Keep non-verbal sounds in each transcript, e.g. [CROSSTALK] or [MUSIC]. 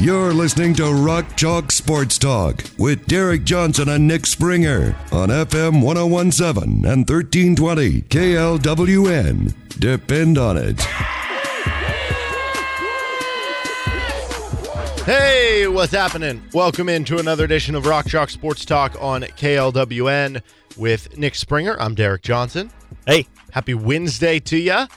You're listening to Rock Chalk Sports Talk with Derek Johnson and Nick Springer on FM 1017 and 1320 KLWN. Depend on it. Hey, what's happening? Welcome into another edition of Rock Chalk Sports Talk on KLWN with Nick Springer. I'm Derek Johnson. Hey, Happy Wednesday to you. And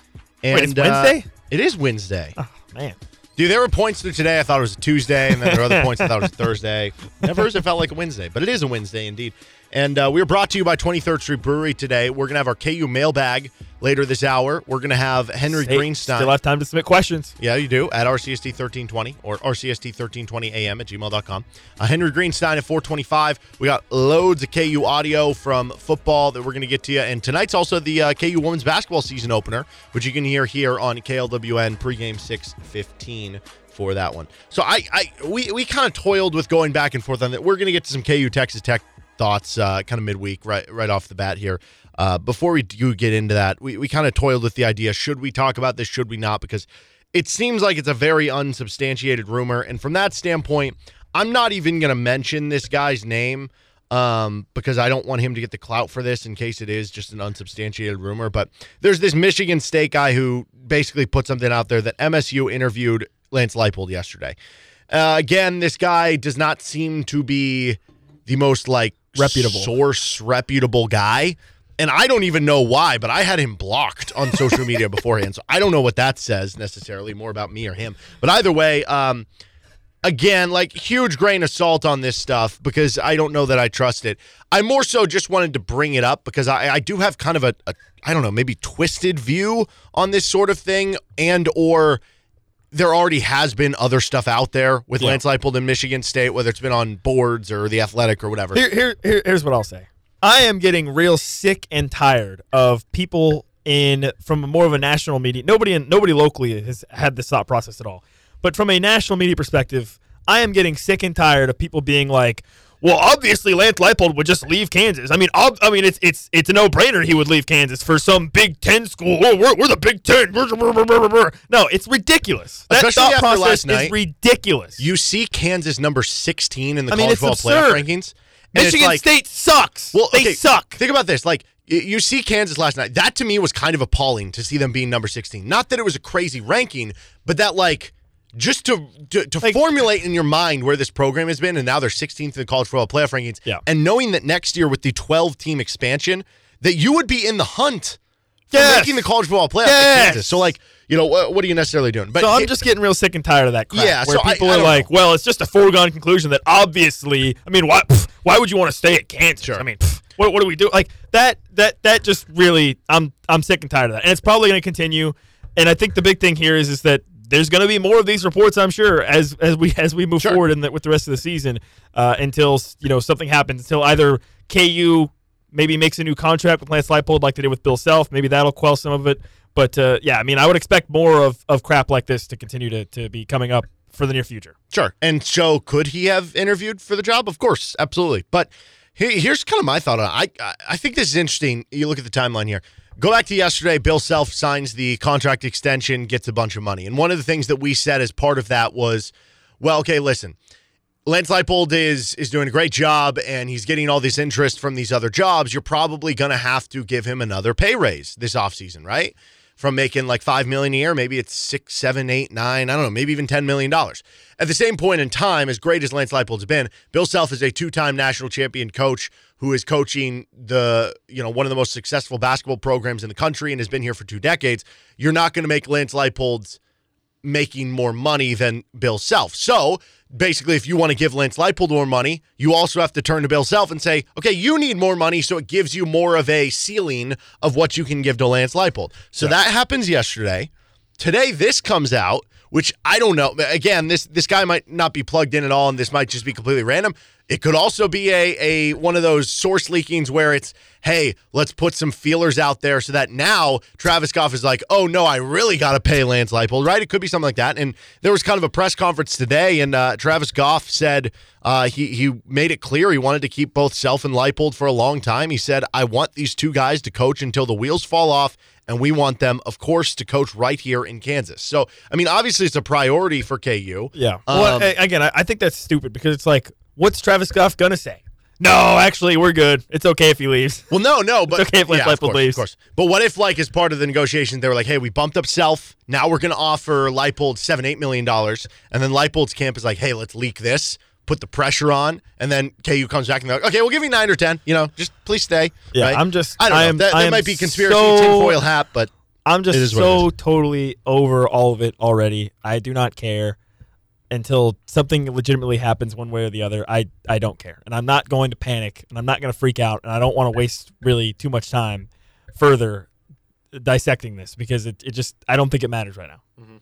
Wait, it's Wednesday? Uh, it is Wednesday. oh man, Dude, there were points through today I thought it was a Tuesday, and then there were other [LAUGHS] points I thought it was Thursday. Never has it felt like a Wednesday, but it is a Wednesday indeed. And uh, we are brought to you by 23rd Street Brewery today. We're going to have our KU mailbag later this hour. We're going to have Henry Hey, Greenstein. Still have time to submit questions. Yeah, you do at RCST 1320 or RCST 1320 AM at gmail.com. Uh, Henry Greenstein at 425. We got loads of KU audio from football that we're going to get to you. And tonight's also the uh, KU women's basketball season opener, which you can hear here on KLWN pregame 615 for that one. So I, I we, we kind of toiled with going back and forth on that. We're going to get to some KU Texas Tech thoughts uh, kind of midweek right right off the bat here. Uh, before we do get into that, we, we kind of toiled with the idea should we talk about this, should we not? Because it seems like it's a very unsubstantiated rumor. And from that standpoint, I'm not even going to mention this guy's name um, because I don't want him to get the clout for this in case it is just an unsubstantiated rumor. But there's this Michigan State guy who basically put something out there that MSU interviewed Lance Leipold yesterday. Uh, again, this guy does not seem to be the most like Reputable. source reputable guy. And I don't even know why, but I had him blocked on social media [LAUGHS] beforehand. So I don't know what that says necessarily, more about me or him. But either way, um, again, like huge grain of salt on this stuff because I don't know that I trust it. I more so just wanted to bring it up because I, I do have kind of a, a I don't know, maybe twisted view on this sort of thing and or there already has been other stuff out there with Yeah. Lance Leipold in Michigan State, whether it's been on boards or the athletic or whatever. Here, here, here, here's what I'll say. I am getting real sick and tired of people in from more of a national media. Nobody in nobody locally has had this thought process at all. But from a national media perspective, I am getting sick and tired of people being like, "Well, obviously Lance Leipold would just leave Kansas." I mean, ob- I mean, it's it's it's a no brainer he would leave Kansas for some Big Ten school. Oh, we're, we're the Big Ten. No, it's ridiculous. That Especially thought after process last is ridiculous. You see Kansas number 16 in the I mean, college football playoff rankings. and Michigan like- State sucks. Well, they suck. Think about this. Like, you see Kansas last night. That to me was kind of appalling to see them being number 16. Not that it was a crazy ranking, but that, like, just to to, to Like- formulate in your mind where this program has been, and now they're 16th in the college football playoff rankings, Yeah. and knowing that next year with the 12 team expansion, that you would be in the hunt for Yes. making the college football playoff Yes. So, like, you know, what, what are you necessarily doing? But so I'm it- just getting real sick and tired of that crap. Yeah, where so people I are like, know. "Well, it's just a foregone conclusion that obviously." I mean, why? pff, why would you want to stay at Kansas? Sure. I mean, pff, what, what do we do? Like that? That that just really, I'm I'm sick and tired of that, and it's probably going to continue. And I think the big thing here is is that there's going to be more of these reports, I'm sure, as as we as we move Sure. forward in the, with the rest of the season, uh, until you know something happens, until either KU maybe makes a new contract with Lance Leipold like they did with Bill Self. Maybe that'll quell some of it. But uh, yeah, I mean, I would expect more of, of crap like this to continue to, to be coming up for the near future. Sure. And so, could he have interviewed for the job? Of course, absolutely. But he- here's kind of my thought on it. I I think this is interesting. You look at the timeline here. Go back to yesterday. Bill Self signs the contract extension, gets a bunch of money, and one of the things that we said as part of that was, well, okay, listen. Lance Leipold is is doing a great job and he's getting all this interest from these other jobs. You're probably going to have to give him another pay raise this offseason, right? From making like five million a year, maybe it's six, seven, eight, nine, I don't know, maybe even ten million dollars. At the same point in time, as great as Lance Leipold's been, Bill Self is a two-time national champion coach who is coaching the you know one of the most successful basketball programs in the country and has been here for two decades. You're not going to make Lance Leipold's making more money than Bill Self. So basically, if you want to give Lance Leipold more money, you also have to turn to Bill Self and say, okay, you need more money, so it gives you more of a ceiling of what you can give to Lance Leipold. So that happens yesterday. today this comes out, which I don't know. Again, this this guy might not be plugged in at all, and this might just be completely random. It could also be a a one of those source leakings where it's, hey, let's put some feelers out there so that now Travis Goff is like, oh no, I really got to pay Lance Leipold, right? It could be something like that. And there was kind of a press conference today, and uh, Travis Goff said uh, he he made it clear he wanted to keep both Self and Leipold for a long time. He said, I want these two guys to coach until the wheels fall off and we want them, of course, to coach right here in Kansas. So, I mean, obviously, it's a priority for KU. Yeah. well, Um, a- again, I think that's stupid because it's like, what's Travis Goff gonna say? No, actually, we're good. It's okay if he leaves. Well, no, no, but okay if Lance yeah, Leipold course, leaves. of course. But what if, like, as part of the negotiation, they were like, "Hey, we bumped up Self. Now we're going to offer Leipold seven, eight million dollars," and then Leipold's camp is like, "Hey, let's leak this." Put the pressure on, and then KU comes back and they're like, "Okay, we'll give you nine or ten. You know, just please stay." Yeah, right? I'm just- I don't I know. am- that, I that might be conspiracy so- tinfoil hat, but I'm just It is what it so totally over all of it already. I do not care until something legitimately happens one way or the other. I I don't care, and I'm not going to panic, and I'm not going to freak out, and I don't want to waste really too much time further dissecting this because it, it just I don't think it matters right now. Mm-hmm.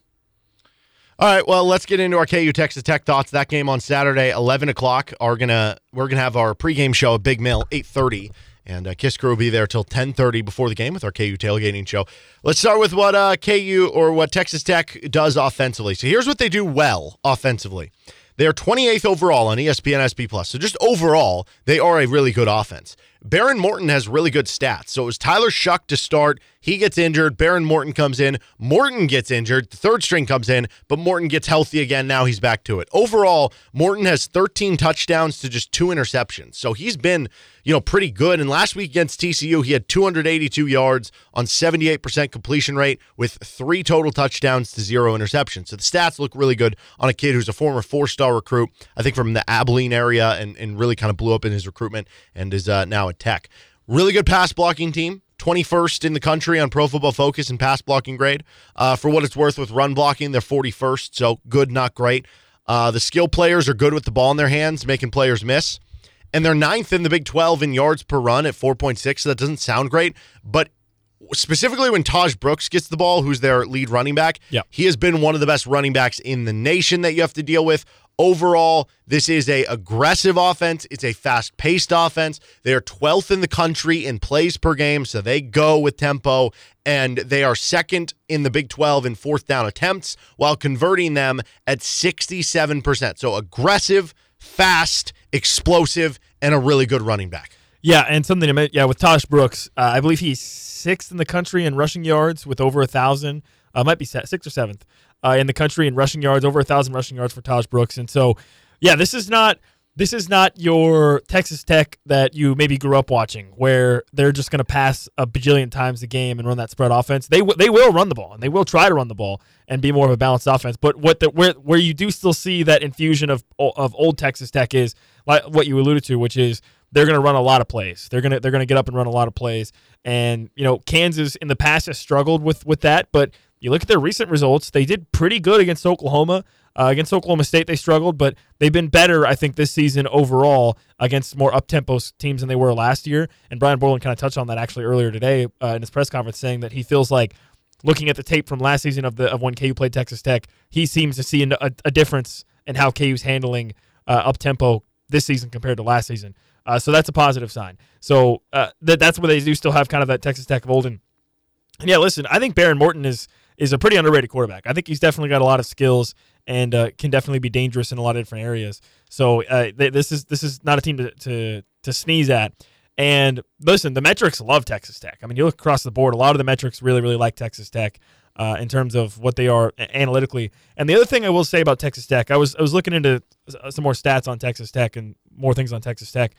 All right, well, let's get into our KU Texas Tech thoughts. That game on Saturday, eleven o'clock. Are gonna we're gonna have our pregame show at Big Mill, eight thirty, and uh, Kiss Crew will be there till ten thirty before the game with our KU tailgating show. Let's start with what uh, KU or what Texas Tech does offensively. So here's what they do well offensively. They are 28th overall on ESPN SP Plus. So just overall, they are a really good offense. Behren Morton has really good stats. So it was Tyler Shough to start. He gets injured. Behren Morton comes in. Morton gets injured. The third string comes in, but Morton gets healthy again. Now he's back to it. Overall, Morton has 13 touchdowns to just two interceptions. So he's been, you know, pretty good. And last week against TCU, he had 282 yards on 78% completion rate with three total touchdowns to zero interceptions. So the stats look really good on a kid who's a former four-star recruit, I think from the Abilene area, and, and really kind of blew up in his recruitment and is uh, now at Tech. Really good pass blocking team. 21st in the country on Pro Football Focus and pass blocking grade. Uh, for what it's worth with run blocking, they're 41st, so good, not great. Uh, the skill players are good with the ball in their hands, making players miss. And they're ninth in the Big 12 in yards per run at 4.6. So that doesn't sound great, but specifically when Tahj Brooks gets the ball, who's their lead running back, Yeah. he has been one of the best running backs in the nation that you have to deal with. Overall, this is a aggressive offense. It's a fast-paced offense. They are 12th in the country in plays per game, so they go with tempo, and they are second in the Big 12 in fourth down attempts while converting them at 67%. So aggressive, fast, explosive, and a really good running back. Yeah, and something to mention, yeah, with Tahj Brooks, uh, I believe he's sixth in the country in rushing yards with over a thousand. Uh, might be sixth or seventh uh, in the country in rushing yards, over a thousand rushing yards for Tahj Brooks. And so, yeah, this is not this is not your Texas Tech that you maybe grew up watching, where they're just going to pass a bajillion times a game and run that spread offense. They w- they will run the ball and they will try to run the ball and be more of a balanced offense. But what the where where you do still see that infusion of of old Texas Tech is like what you alluded to, which is they're going to run a lot of plays. They're going to they're going to get up and run a lot of plays. And you know, Kansas in the past has struggled with with that, but you look at their recent results, they did pretty good against Oklahoma. Uh, against Oklahoma State, they struggled, but they've been better, I think, this season overall against more up tempo teams than they were last year. And Brian Borland kind of touched on that actually earlier today uh, in his press conference, saying that he feels like looking at the tape from last season of the of when KU played Texas Tech, he seems to see a, a difference in how KU's handling uh, up tempo this season compared to last season. Uh, so that's a positive sign. So uh, that that's where they do still have kind of that Texas Tech of old. And, and yeah, listen, I think Behren Morton is is a pretty underrated quarterback. I think he's definitely got a lot of skills and uh, can definitely be dangerous in a lot of different areas. So uh, th- this is this is not a team to, to to sneeze at. And listen, the metrics love Texas Tech. I mean, you look across the board, a lot of the metrics really really like Texas Tech. Uh, in terms of what they are analytically, and the other thing I will say about Texas Tech, I was I was looking into some more stats on Texas Tech and more things on Texas Tech.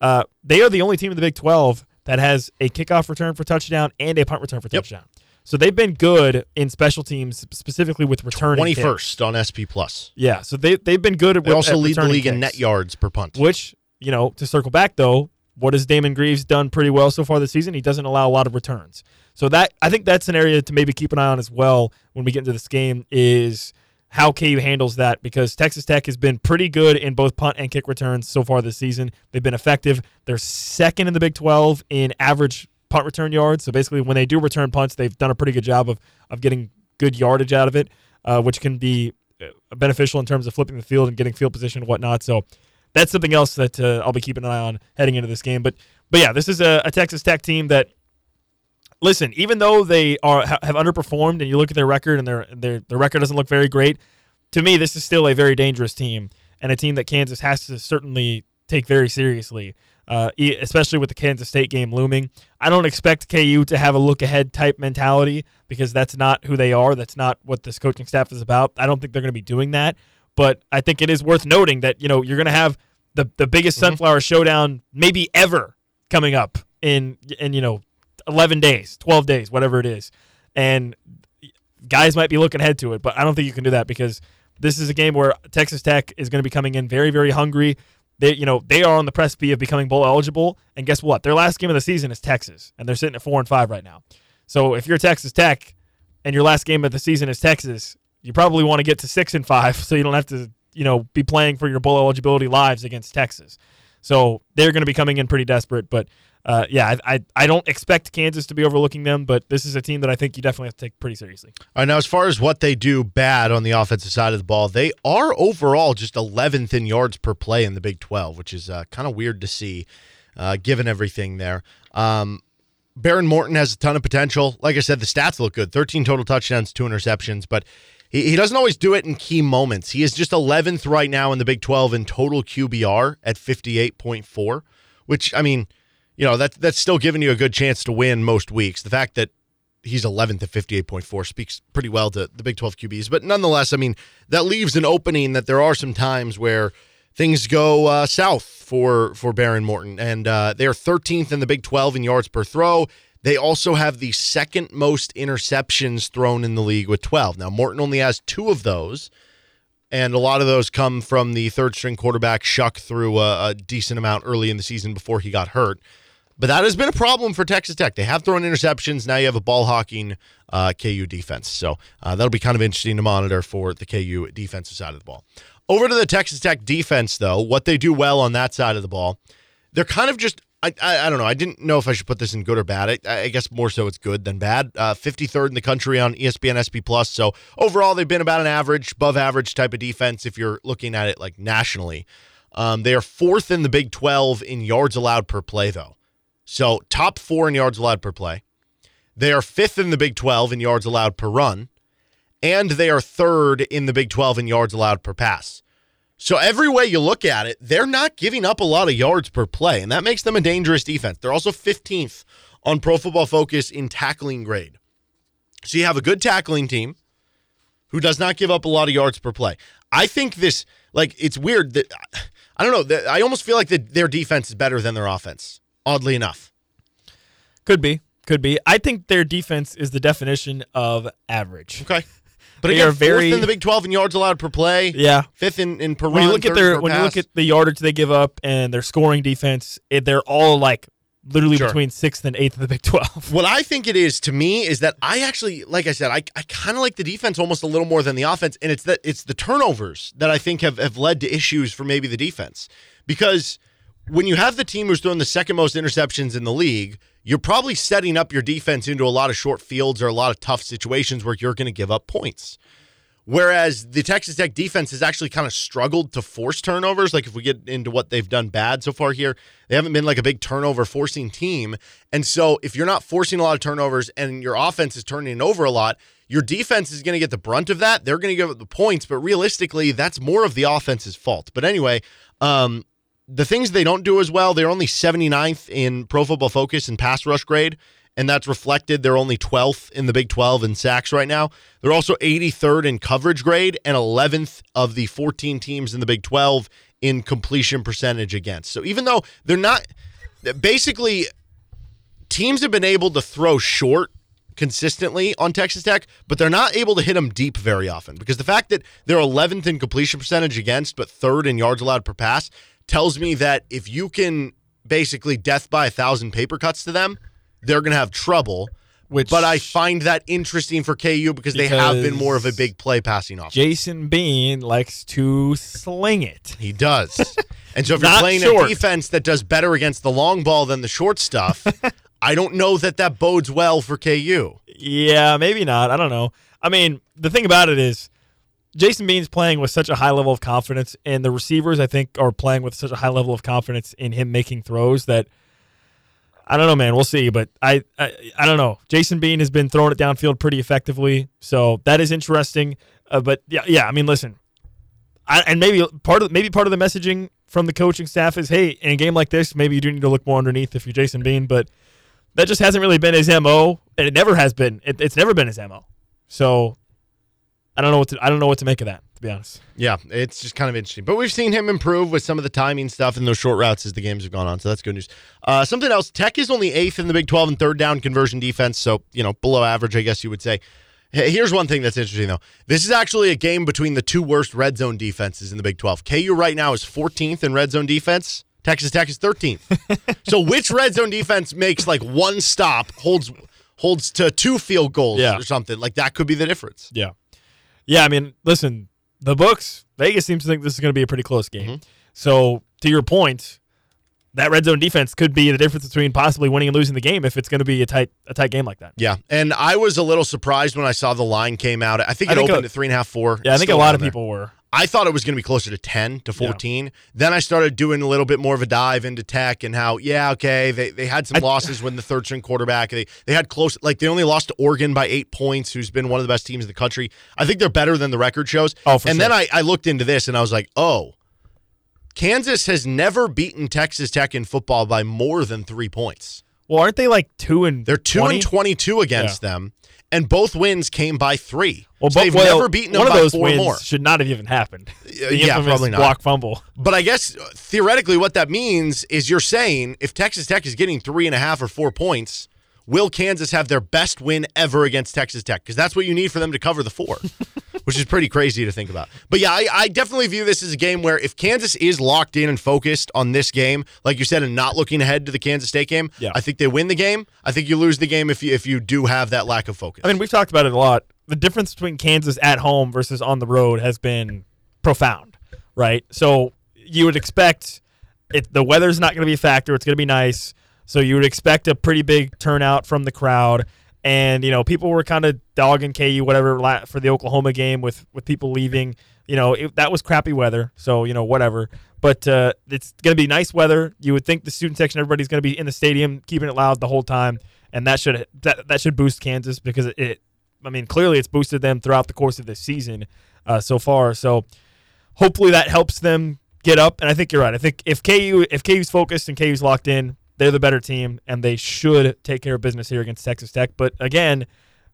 Uh, they are the only team in the Big 12 that has a kickoff return for touchdown and a punt return for Yep. touchdown. So they've been good in special teams, specifically with returning. 21st on SP Plus. Yeah, so they they've been good. They with, also at lead the league in net yards per punt. Which you know, to circle back though, what has Damon Greaves done pretty well so far this season? He doesn't allow a lot of returns. So that I think that's an area to maybe keep an eye on as well when we get into this game is how KU handles that because Texas Tech has been pretty good in both punt and kick returns so far this season. They've been effective. They're second in the Big 12 in average punt return yards. So basically, when they do return punts, they've done a pretty good job of of getting good yardage out of it, uh, which can be uh, beneficial in terms of flipping the field and getting field position and whatnot. So that's something else that uh, I'll be keeping an eye on heading into this game. But but yeah, this is a, a Texas Tech team that listen, even though they are ha- have underperformed, and you look at their record, and their their their record doesn't look very great. To me, this is still a very dangerous team, and a team that Kansas has to certainly take very seriously. Uh, especially with the Kansas State game looming, I don't expect KU to have a look ahead type mentality because that's not who they are. That's not what this coaching staff is about. I don't think they're going to be doing that. But I think it is worth noting that you know you're going to have the the biggest sunflower showdown maybe ever coming up in in you know 11 days, 12 days, whatever it is. And guys might be looking ahead to it, but I don't think you can do that because this is a game where Texas Tech is going to be coming in very, very hungry. They, you know, they are on the precipice of becoming bowl eligible, and guess what? Their last game of the season is Texas, and they're sitting at four and five right now. So if you're Texas Tech, and your last game of the season is Texas, you probably want to get to six and five, [LAUGHS] so you don't have to, you know, be playing for your bowl eligibility lives against Texas. So they're going to be coming in pretty desperate, but uh, yeah, I, I, I don't expect Kansas to be overlooking them, but this is a team that I think you definitely have to take pretty seriously. All right, now as far as what they do bad on the offensive side of the ball, they are overall just 11th in yards per play in the Big 12, which is uh, kind of weird to see, uh, given everything there. Um, Behren Morton has a ton of potential. Like I said, the stats look good 13 total touchdowns, two interceptions, but he, he doesn't always do it in key moments. He is just 11th right now in the Big 12 in total QBR at 58.4, which, I mean, you know, that, that's still giving you a good chance to win most weeks. The fact that he's 11th at 58.4 speaks pretty well to the Big 12 QBs. But nonetheless, I mean, that leaves an opening that there are some times where things go uh, south for for Behren Morton, and uh, they're 13th in the Big 12 in yards per throw. They also have the second most interceptions thrown in the league with 12. Now Morton only has two of those, and a lot of those come from the third string quarterback Shough through a, a decent amount early in the season before he got hurt. But that has been a problem for Texas Tech. They have thrown interceptions. Now you have a ball hawking uh, KU defense. So uh, that'll be kind of interesting to monitor for the KU defensive side of the ball. Over to the Texas Tech defense, though, what they do well on that side of the ball, they're kind of just. I, I, I don't know. I didn't know if I should put this in good or bad. I, I guess more so it's good than bad. Uh, 53rd in the country on ESPN SP Plus. So overall, they've been about an average, above average type of defense if you're looking at it like nationally. Um, they are fourth in the Big 12 in yards allowed per play, though. So top four in yards allowed per play. They are fifth in the Big 12 in yards allowed per run. And they are third in the Big 12 in yards allowed per pass. So every way you look at it, they're not giving up a lot of yards per play, and that makes them a dangerous defense. They're also 15th on Pro Football Focus in tackling grade. So you have a good tackling team who does not give up a lot of yards per play. I think this, like, it's weird that I don't know. I almost feel like that their defense is better than their offense. Oddly enough, Could be, could be. I think their defense is the definition of average. okay, [LAUGHS] but They again, are very- fourth in the Big 12 in yards allowed per play. Yeah. fifth in in per When you look at their when you look at the yardage they give up and their scoring defense, it, they're all like literally Sure. between sixth and eighth in the Big Twelve. What I think it is to me is that I actually, like I said, I, I kind of like the defense almost a little more than the offense, and it's that it's the turnovers that I think have, have led to issues for maybe the defense. Because when you have the team who's throwing the second most interceptions in the league, you're probably setting up your defense into a lot of short fields or a lot of tough situations where you're going to give up points. Whereas the Texas Tech defense has actually kind of struggled to force turnovers. Like if we get into what they've done bad so far here, they haven't been like a big turnover forcing team. And so if you're not forcing a lot of turnovers and your offense is turning over a lot, your defense is going to get the brunt of that. They're going to give up the points, but realistically, that's more of the offense's fault. But anyway, um, the things they don't do as well, they're only 79th in Pro Football Focus and pass rush grade, and that's reflected. They're only 12th in the Big 12 in sacks right now. They're also 83rd in coverage grade and 11th of the 14 teams in the Big 12 in completion percentage against. So even though they're not basically teams have been able to throw short consistently on Texas Tech, but they're not able to hit them deep very often because the fact that they're 11th in completion percentage against, but third in yards allowed per pass tells me that if you can basically death by a thousand paper cuts to them, they're going to have trouble. Which But I find that interesting for KU because they have been more of a big play passing offense. Jason Bean likes to sling it. He does. [LAUGHS] And so if you're playing short. a defense that does better against the long ball than the short stuff, [LAUGHS] I don't know that that bodes well for KU. Yeah, maybe not. I don't know. I mean, the thing about it is, Jason Bean's playing with such a high level of confidence, and the receivers, I think, are playing with such a high level of confidence in him making throws that I don't know, man. We'll see, but I, I, I don't know. Jason Bean has been throwing it downfield pretty effectively, so that is interesting. Uh, but yeah, yeah. I mean, listen, I, and maybe part of maybe part of the messaging from the coaching staff is, hey, in a game like this, maybe you do need to look more underneath if you're Jason Bean, but that just hasn't really been his mo, and it never has been. It, it's never been his mo. So I don't know what to I don't know what to make of that. To be honest. Yeah, it's just kind of interesting. But we've seen him improve with some of the timing stuff and those short routes as the games have gone on. So that's good news. Uh, something else Tech is only eighth in the Big 12 in third down conversion defense. So, you know, below average, I guess you would say. Here's one thing that's interesting, though. This is actually a game between the two worst red zone defenses in the Big 12. KU right now is 14th in red zone defense. Texas Tech is 13th. [LAUGHS] so, which red zone defense makes like one stop, holds holds to two field goals Yeah. or something? Like that could be the difference. Yeah. Yeah, I mean, listen, the books, Vegas seems to think this is going to be a pretty close game. Mm-hmm. So, to your point, that red zone defense could be the difference between possibly winning and losing the game if it's going to be a tight a tight game like that. Yeah, and I was a little surprised when I saw the line came out. I think I it think opened at three and a half, four. Yeah, I think a lot of there. people were. I thought it was going to be closer to 10 to 14. Then I started doing a little bit more of a dive into tech and how, yeah, okay, they, they had some I- losses when the third string quarterback. They, they had close, like, they only lost to Oregon by eight points, who's been one of the best teams in the country. I think they're better than the record shows. Oh, for and sure. then I, I looked into this and I was like, oh, Kansas has never beaten Texas Tech in football by more than three points. Well, aren't they like two and They're 2 20? and 22 against them, and both wins came by three. Well, So they've well, never beaten them one by of those four wins more. should not have even happened. [LAUGHS] The yeah, probably not. block fumble. But I guess uh, theoretically, what that means is you're saying if Texas Tech is getting three and a half or four points, will Kansas have their best win ever against Texas Tech? Because that's what you need for them to cover the four, [LAUGHS] which is pretty crazy to think about. But yeah, I, I definitely view this as a game where if Kansas is locked in and focused on this game, like you said, and not looking ahead to the Kansas State game, Yeah. I think they win the game. I think you lose the game if you if you do have that lack of focus. I mean, we've talked about it a lot. The difference between Kansas at home versus on the road has been profound, right? So you would expect it. The weather's not going to be a factor. It's going to be nice. So you would expect a pretty big turnout from the crowd. And you know, people were kind of dogging KU whatever for the Oklahoma game with with people leaving. You know, it, that was crappy weather. So you know, whatever. But uh, it's going to be nice weather. You would think the student section, everybody's going to be in the stadium, keeping it loud the whole time, and that should that, that should boost Kansas because it, I mean, clearly it's boosted them throughout the course of this season uh, so far. So hopefully that helps them get up. And I think you're right. I think if KU if KU's focused and KU's locked in, they're the better team, and they should take care of business here against Texas Tech. But again,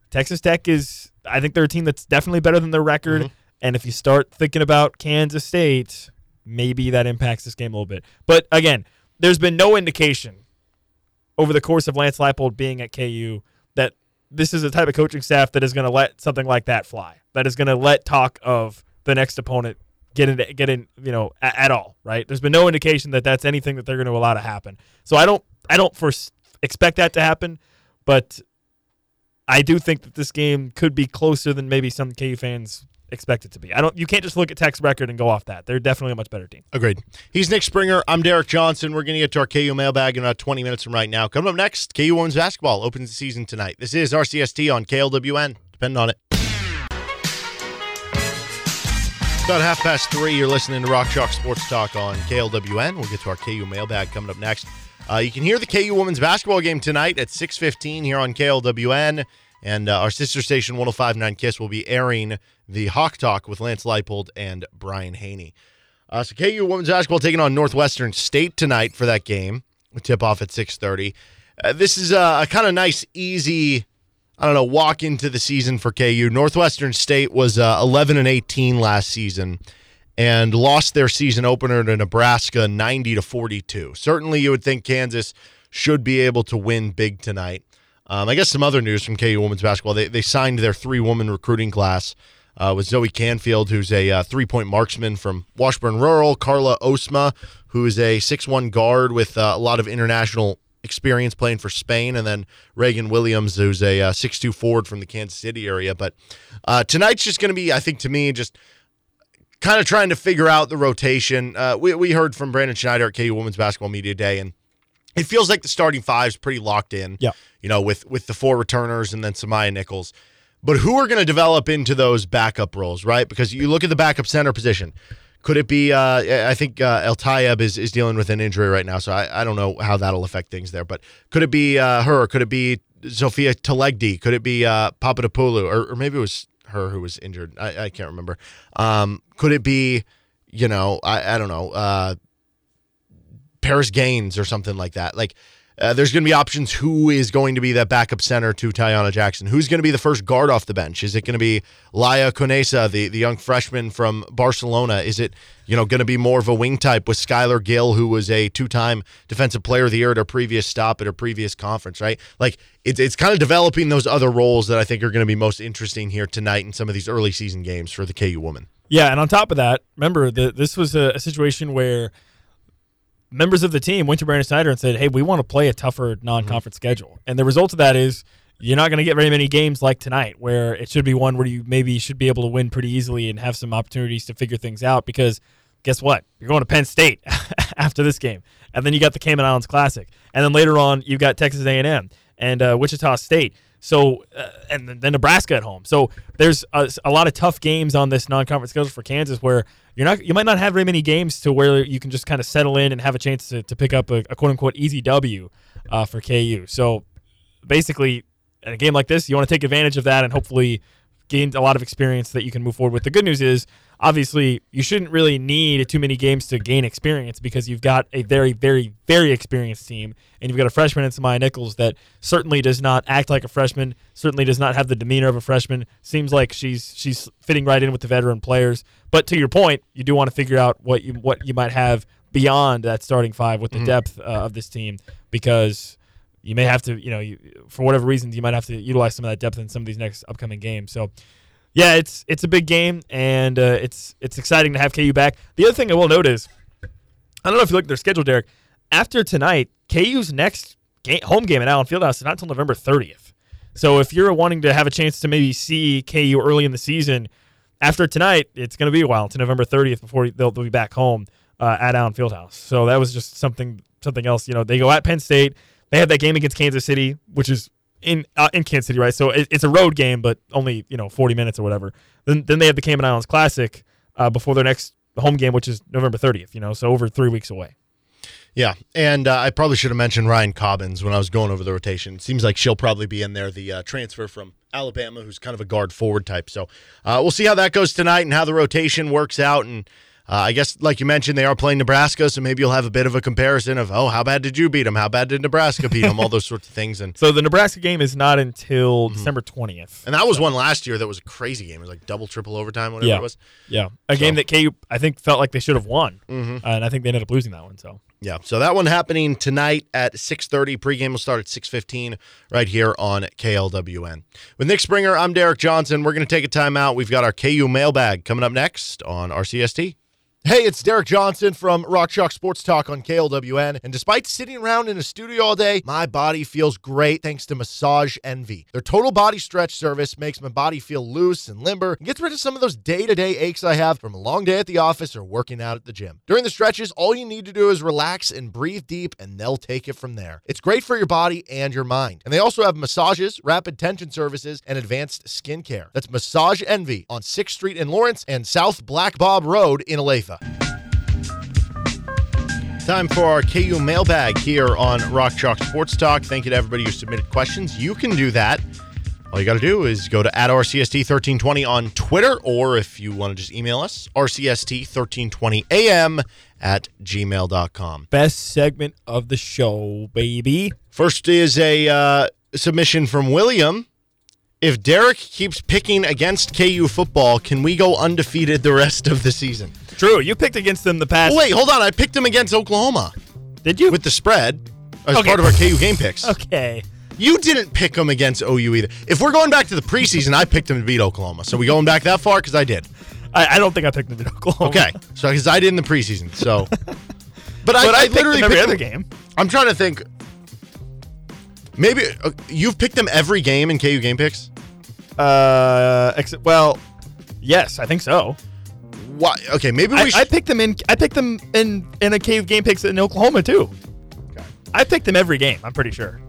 Texas Tech is I think they're a team that's definitely better than their record. Mm-hmm. And if you start thinking about Kansas State, maybe that impacts this game a little bit. But again, there's been no indication over the course of Lance Leipold being at KU that this is a type of coaching staff that is going to let something like that fly. That is going to let talk of the next opponent get in, get in, you know, at, at all. Right? There's been no indication that that's anything that they're going to allow to happen. So I don't, I don't first expect that to happen, but I do think that this game could be closer than maybe some KU fans expect it to be. I don't. You can't just look at Tech's record and go off that. They're definitely a much better team. Agreed. He's Nick Springer. I'm Derek Johnson. We're going to get to our KU mailbag in about 20 minutes from right now. Coming up next, KU women's basketball opens the season tonight. This is RCST on KLWN. Depend on it. About half past three, you're listening to Rock Chalk Sports Talk on KLWN. We'll get to our KU mailbag coming up next. Uh, you can hear the KU women's basketball game tonight at 6:15 here on KLWN, and uh, our sister station 105.9 Kiss will be airing the Hawk Talk with Lance Leipold and Brian Hanni. Uh, so KU women's basketball taking on Northwestern State tonight for that game. Tip off at 6:30. Uh, this is a, a kind of nice, easy. I don't know, walk into the season for KU. Northwestern State was uh, 11 and 18 last season and lost their season opener to Nebraska 90 to 42. Certainly, you would think Kansas should be able to win big tonight. Um, I guess some other news from KU women's basketball. They, they signed their three woman recruiting class uh, with Zoe Canfield, who's a uh, three point marksman from Washburn Rural, Carla Osma, who is a six one guard with uh, a lot of international experience playing for Spain, and then Reagan Williams, who's a uh, six two forward from the Kansas City area. But uh, tonight's just going to be, I think, to me, just kind of trying to figure out the rotation. Uh, we, we heard from Brandon Schneider at KU Women's Basketball Media Day, and it feels like the starting five's pretty locked in. Yeah. You know, with with the four returners and then S'Mya Nichols. but who are going to develop into those backup roles, right? Because you look at the backup center position. Could it be? Uh, I think uh, El Tayeb is, is dealing with an injury right now, so I, I don't know how that'll affect things there. But could it be uh, her? Could it be Sophia Telegdi? Could it be uh, Papadopoulou? Or, or maybe it was her who was injured. I, I can't remember. Um, could it be, you know, I, I don't know, uh, Paris Gaines or something like that? Like, uh, there's going to be options. Who is going to be that backup center to Taiyanna Jackson? Who's going to be the first guard off the bench? Is it going to be Laia Conesa, the, the young freshman from Barcelona? Is it you know going to be more of a wing type with Skylar Gill, who was a two time defensive player of the year at a previous stop at a previous conference? Right, like it's it's kind of developing those other roles that I think are going to be most interesting here tonight in some of these early season games for the KU woman. Yeah, and on top of that, remember the, this was a, a situation where members of the team went to Brandon Schneider and said, "Hey, we want to play a tougher non-conference mm-hmm. schedule." And the result of that is you're not going to get very many games like tonight, where it should be one where you maybe should be able to win pretty easily and have some opportunities to figure things out. Because guess what? You're going to Penn State [LAUGHS] after this game, and then you got the Cayman Islands Classic, and then later on you've got Texas A&M and uh, Wichita State. So, uh, and then Nebraska at home. So there's a, a, lot of tough games on this non-conference schedule for Kansas where you're not, you might not have very many games to where you can just kind of settle in and have a chance to, to pick up a, a quote unquote easy W uh, for KU. So basically, in a game like this, you want to take advantage of that and hopefully gain a lot of experience that you can move forward with. The good news is obviously you shouldn't really need too many games to gain experience because you've got a very, very, very experienced team, and you've got a freshman in S'Mya Nichols that certainly does not act like a freshman, certainly does not have the demeanor of a freshman. Seems like she's she's fitting right in with the veteran players. But to your point, you do want to figure out what you what you might have beyond that starting five with the mm-hmm. depth uh, of this team because you may have to, you know, you, for whatever reasons, you might have to utilize some of that depth in some of these next upcoming games. So yeah, it's it's a big game, and uh, it's it's exciting to have KU back. The other thing I will note is, I don't know if you look at their schedule, Derek. After tonight, KU's next game, home game at Allen Fieldhouse is not until November 30th. So if you're wanting to have a chance to maybe see KU early in the season, after tonight, it's going to be a while until November 30th before they'll, they'll be back home uh, at Allen Fieldhouse. So that was just something something else. You know, they go at Penn State. They have that game against Kansas City, which is in uh, in Kansas City, right? So it, it's a road game, but only you know 40 minutes or whatever. Then then they have the Cayman Islands Classic uh, before their next home game, which is November 30th. You know, so over three weeks away. Yeah, and uh, I probably should have mentioned Ryan Cobbins when I was going over the rotation. It seems like she'll probably be in there, the uh, transfer from Alabama, who's kind of a guard forward type. So uh, we'll see how that goes tonight and how the rotation works out and uh, I guess, like you mentioned, they are playing Nebraska, so maybe you'll have a bit of a comparison of, oh, how bad did you beat them? How bad did Nebraska beat them? All those sorts of things. And [LAUGHS] so the Nebraska game is not until mm-hmm. December twentieth, and that was so. one last year that was a crazy game. It was like double, triple overtime, whatever yeah. it was. Yeah, a so. game that KU I think felt like they should have won, mm-hmm. uh, and I think they ended up losing that one. So yeah, so that one happening tonight at 6:30. Pregame will start at 6:15 right here on KLWN. With Nick Springer, I'm Derek Johnson. We're going to take a timeout. We've got our KU mailbag coming up next on RCST. Hey, it's Derek Johnson from Rock Chalk Sports Talk on KLWN. And despite sitting around in a studio all day, my body feels great thanks to Massage Envy. Their total body stretch service makes my body feel loose and limber and gets rid of some of those day to day aches I have from a long day at the office or working out at the gym. During the stretches, all you need to do is relax and breathe deep, and they'll take it from there. It's great for your body and your mind. And they also have massages, rapid tension services, and advanced skincare. That's Massage Envy on 6th Street in Lawrence and South Black Bob Road in Olathe. Time for our KU mailbag here on Rock Chalk Sports Talk. Thank you to everybody who submitted questions. You can do that. All you got to do is go to at RCST1320 on Twitter, or if you want to just email us, RCST1320am at gmail.com. Best segment of the show, baby. First is a uh, submission from William if Derek keeps picking against KU football, can we go undefeated the rest of the season? True. You picked against them the past. Oh, wait, hold on. I picked them against Oklahoma. Did you? With the spread as okay. part of our KU game picks. Okay. You didn't pick them against OU either. If we're going back to the preseason, I picked them to beat Oklahoma. So we going back that far? Because I did. I, I, don't think I picked them to beat Oklahoma. Okay. So because I did in the preseason. So. [LAUGHS] But, I, but I, I literally every other game. I'm trying to think. Maybe uh, you've picked them every game in KU game picks. Uh, ex- well, yes, I think so. Why? Okay, maybe we. I, I picked them in. I picked them in in a cave game picks in Oklahoma too. Okay. I picked them every game. I'm pretty sure.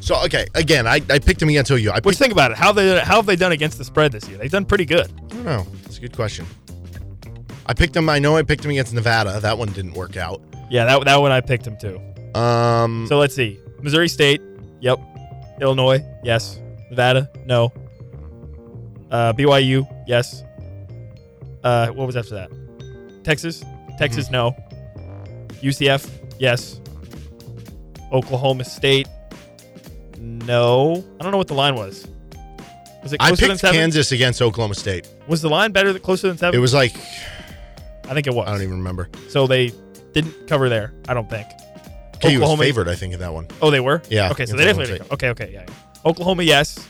So okay, again, I, I picked him against OU. I Which picked, think about it. How they how have they done against the spread this year? They've done pretty good. I don't know. It's a good question. I picked them. I know I picked him against Nevada. That one didn't work out. Yeah, that that one I picked him too. Um, So let's see. Missouri State. Yep. Illinois. Yes. Nevada. No. Uh, BYU. Yes. Uh, what was after that? Texas. Texas. Mm-hmm. No. UCF. Yes. Oklahoma State. No. I don't know what the line was. Was it I closer than picked seven? Kansas against Oklahoma State. Was the line better than closer than seven? It was like I think it was. I don't even remember. So they didn't cover there. I don't think. KU was Oklahoma- favored, I think, in that one. Oh, they were. Yeah, Okay, so they definitely. Okay, okay, yeah. Oklahoma, yes.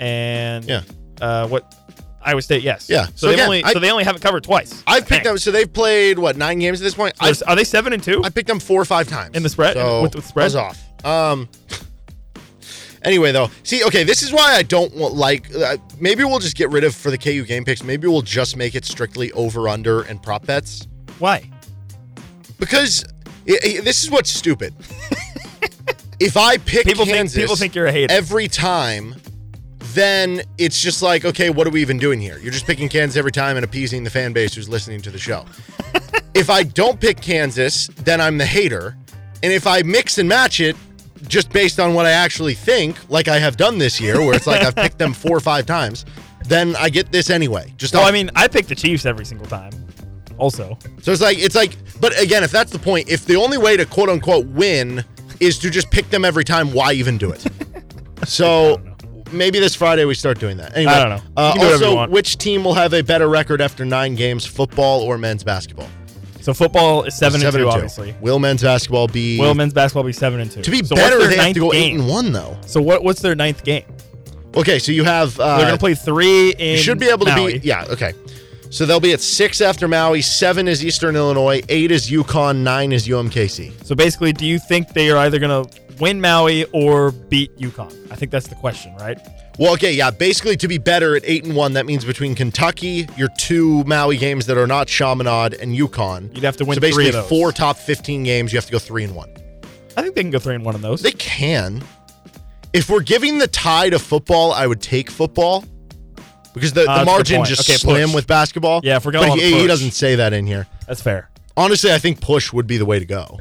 And Yeah. uh, what? Iowa State, yes. Yeah, So, so they only I- so they only haven't covered twice. I've picked them. So they've played what nine games at this point. So are they seven and two? I picked them four or five times In the spread? So With- with spread? Off. Um. Anyway, though, see, okay, this is why I don't want like. Uh, maybe we'll just get rid of for the KU game picks. Maybe we'll just make it strictly over under and prop bets Why? because i i- this is what's stupid. [LAUGHS] if I pick People Kansas think people think you're a hater. every time, then it's just like, okay, what are we even doing here? You're just picking Kansas every time and appeasing the fan base who's listening to the show. [LAUGHS] if I don't pick Kansas, then I'm the hater. And if I mix and match it just based on what I actually think, like I have done this year, where it's like I've picked them four or five times, then I get this anyway. Just well, off- I mean, I pick the Chiefs every single time. Also, so it's like it's like, but again, if that's the point, if the only way to quote unquote win is to just pick them every time, why even do it? [LAUGHS] So maybe this Friday we start doing that. Anyway, I don't know. Uh, do also, which team will have a better record after nine games, football or men's basketball? so football is seven, and two, obviously. Will men's basketball be Will men's basketball be seven and two? to be so better? They have to go game? eight and one though. So what? What's their ninth game? Okay, so you have uh, They're gonna play three in. You should be able to be. Yeah. Okay. So they'll be at six after Maui. Seven is Eastern Illinois. Eight is UConn. Nine is UMKC. So basically, do you think they are either going to win Maui or beat UConn? I think that's the question, right? Well, okay, yeah. Basically, to be better at eight and one, that means between Kentucky, your two Maui games that are not Chaminade, and UConn, You'd have to win so three basically four top fifteen games. You have to go three and one. I think they can go three and one in those. They can. If we're giving the tie to football, I would take football because the, Ah, the that's a good margin just Okay, slim push. with basketball. Yeah, if we're going but he, he doesn't say that in here. That's fair. Honestly, I think push would be the way to go.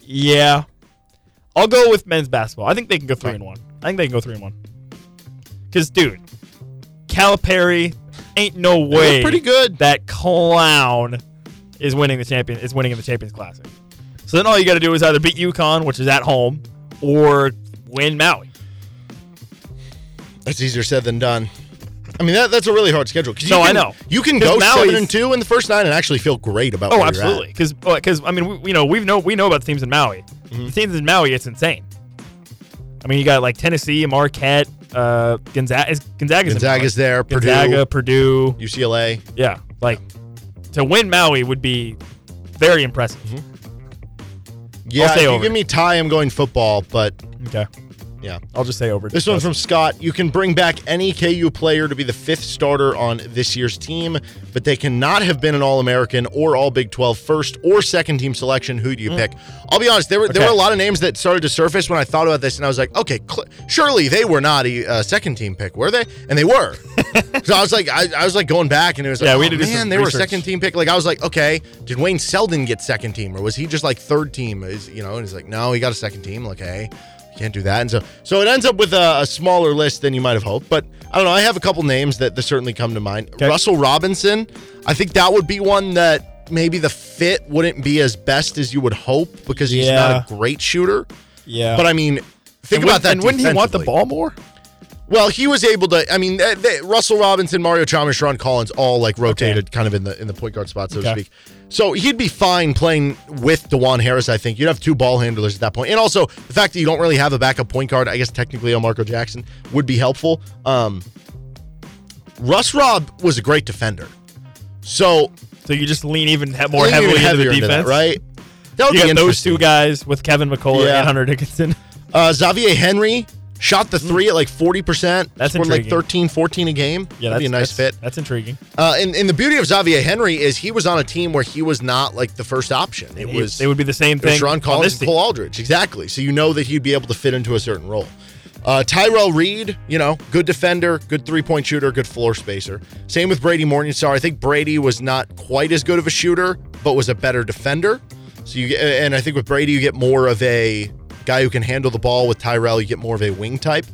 Yeah, I'll go with men's basketball. I think they can go three and one. I think they can go three and one. Because, dude, Calipari ain't no way pretty good. that clown is winning the champion is winning in the Champions Classic. So then all you got to do is either beat UConn, which is at home, or win Maui. That's easier said than done. I mean, that, that's a really hard schedule. No, I know. You can go seven Maui's- and two in the first nine and actually feel great about. Oh, absolutely. Because because I mean we, you know we know we know about the teams in Maui. Mm-hmm. The teams in Maui, it's insane. I mean, you got like Tennessee, Marquette, uh, Gonzaga. Is Gonzaga's Gonzaga's there, Purdue. Gonzaga, Purdue. UCLA. Yeah, like to win Maui would be very impressive. Yeah, say if you over. give me tie, I'm going football, but Okay, yeah. I'll just say over. This one from Scott. You can bring back any KU player to be the fifth starter on this year's team, but they cannot have been an All American or All Big 12 first or second team selection. Who do you pick? I'll be honest, there were there were a lot of names that started to surface when I thought about this, and I was like, okay, cl- surely they were not a uh, second team pick, were they? And they were. [LAUGHS] so I was like, I, I was like going back, and it was like, Yeah, we oh, had to do man, they were a second team pick. Like I was like, okay, did Wayne Selden get second team, or was he just like third team? Is you know? And he's like, no, he got a second team. Like, hey. Can't do that. And so so it ends up with a, a smaller list than you might have hoped. But I don't know. I have a couple names that, that certainly come to mind. Okay. Russell Robinson. I think that would be one that maybe the fit wouldn't be as best as you would hope because he's Yeah. not a great shooter. yeah, But I mean, think about that. And wouldn't he want the ball more? Well, he was able to. I mean, they, they- Russell Robinson, Mario Chalmers, Sean Collins, all like rotated kind of in the in the point guard spot, so to speak. So he'd be fine playing with Dajuan Harris. I think you'd have two ball handlers at that point, and also the fact that you don't really have a backup point guard. I guess technically, Marco Jackson would be helpful. Um, Russ Rob was a great defender, so So you just lean even more lean even heavily into the defense, into that, right? That would You be those two guys with Kevin McCullar Yeah. and Hunter Dickinson. Uh, Xavier Henry Shot the three at like 40%. That's scored like intriguing. 13, 14 a game. Yeah, That'd be a nice fit. That's intriguing. Uh, and, and the beauty of Xavier Henry is he was on a team where he was not like the first option. It was they would be the same thing Ron Collins and. Cole Aldrich. Exactly. So you know that he'd be able to fit into a certain role. Uh, Tyrel Reed, you know, good defender, good three point shooter, good floor spacer. Same with Brady Morningstar. I think Brady was not quite as good of a shooter, but was a better defender. So you get, and I think with Brady, you get more of a guy who can handle the ball. With Tyrel, you get more of a wing type.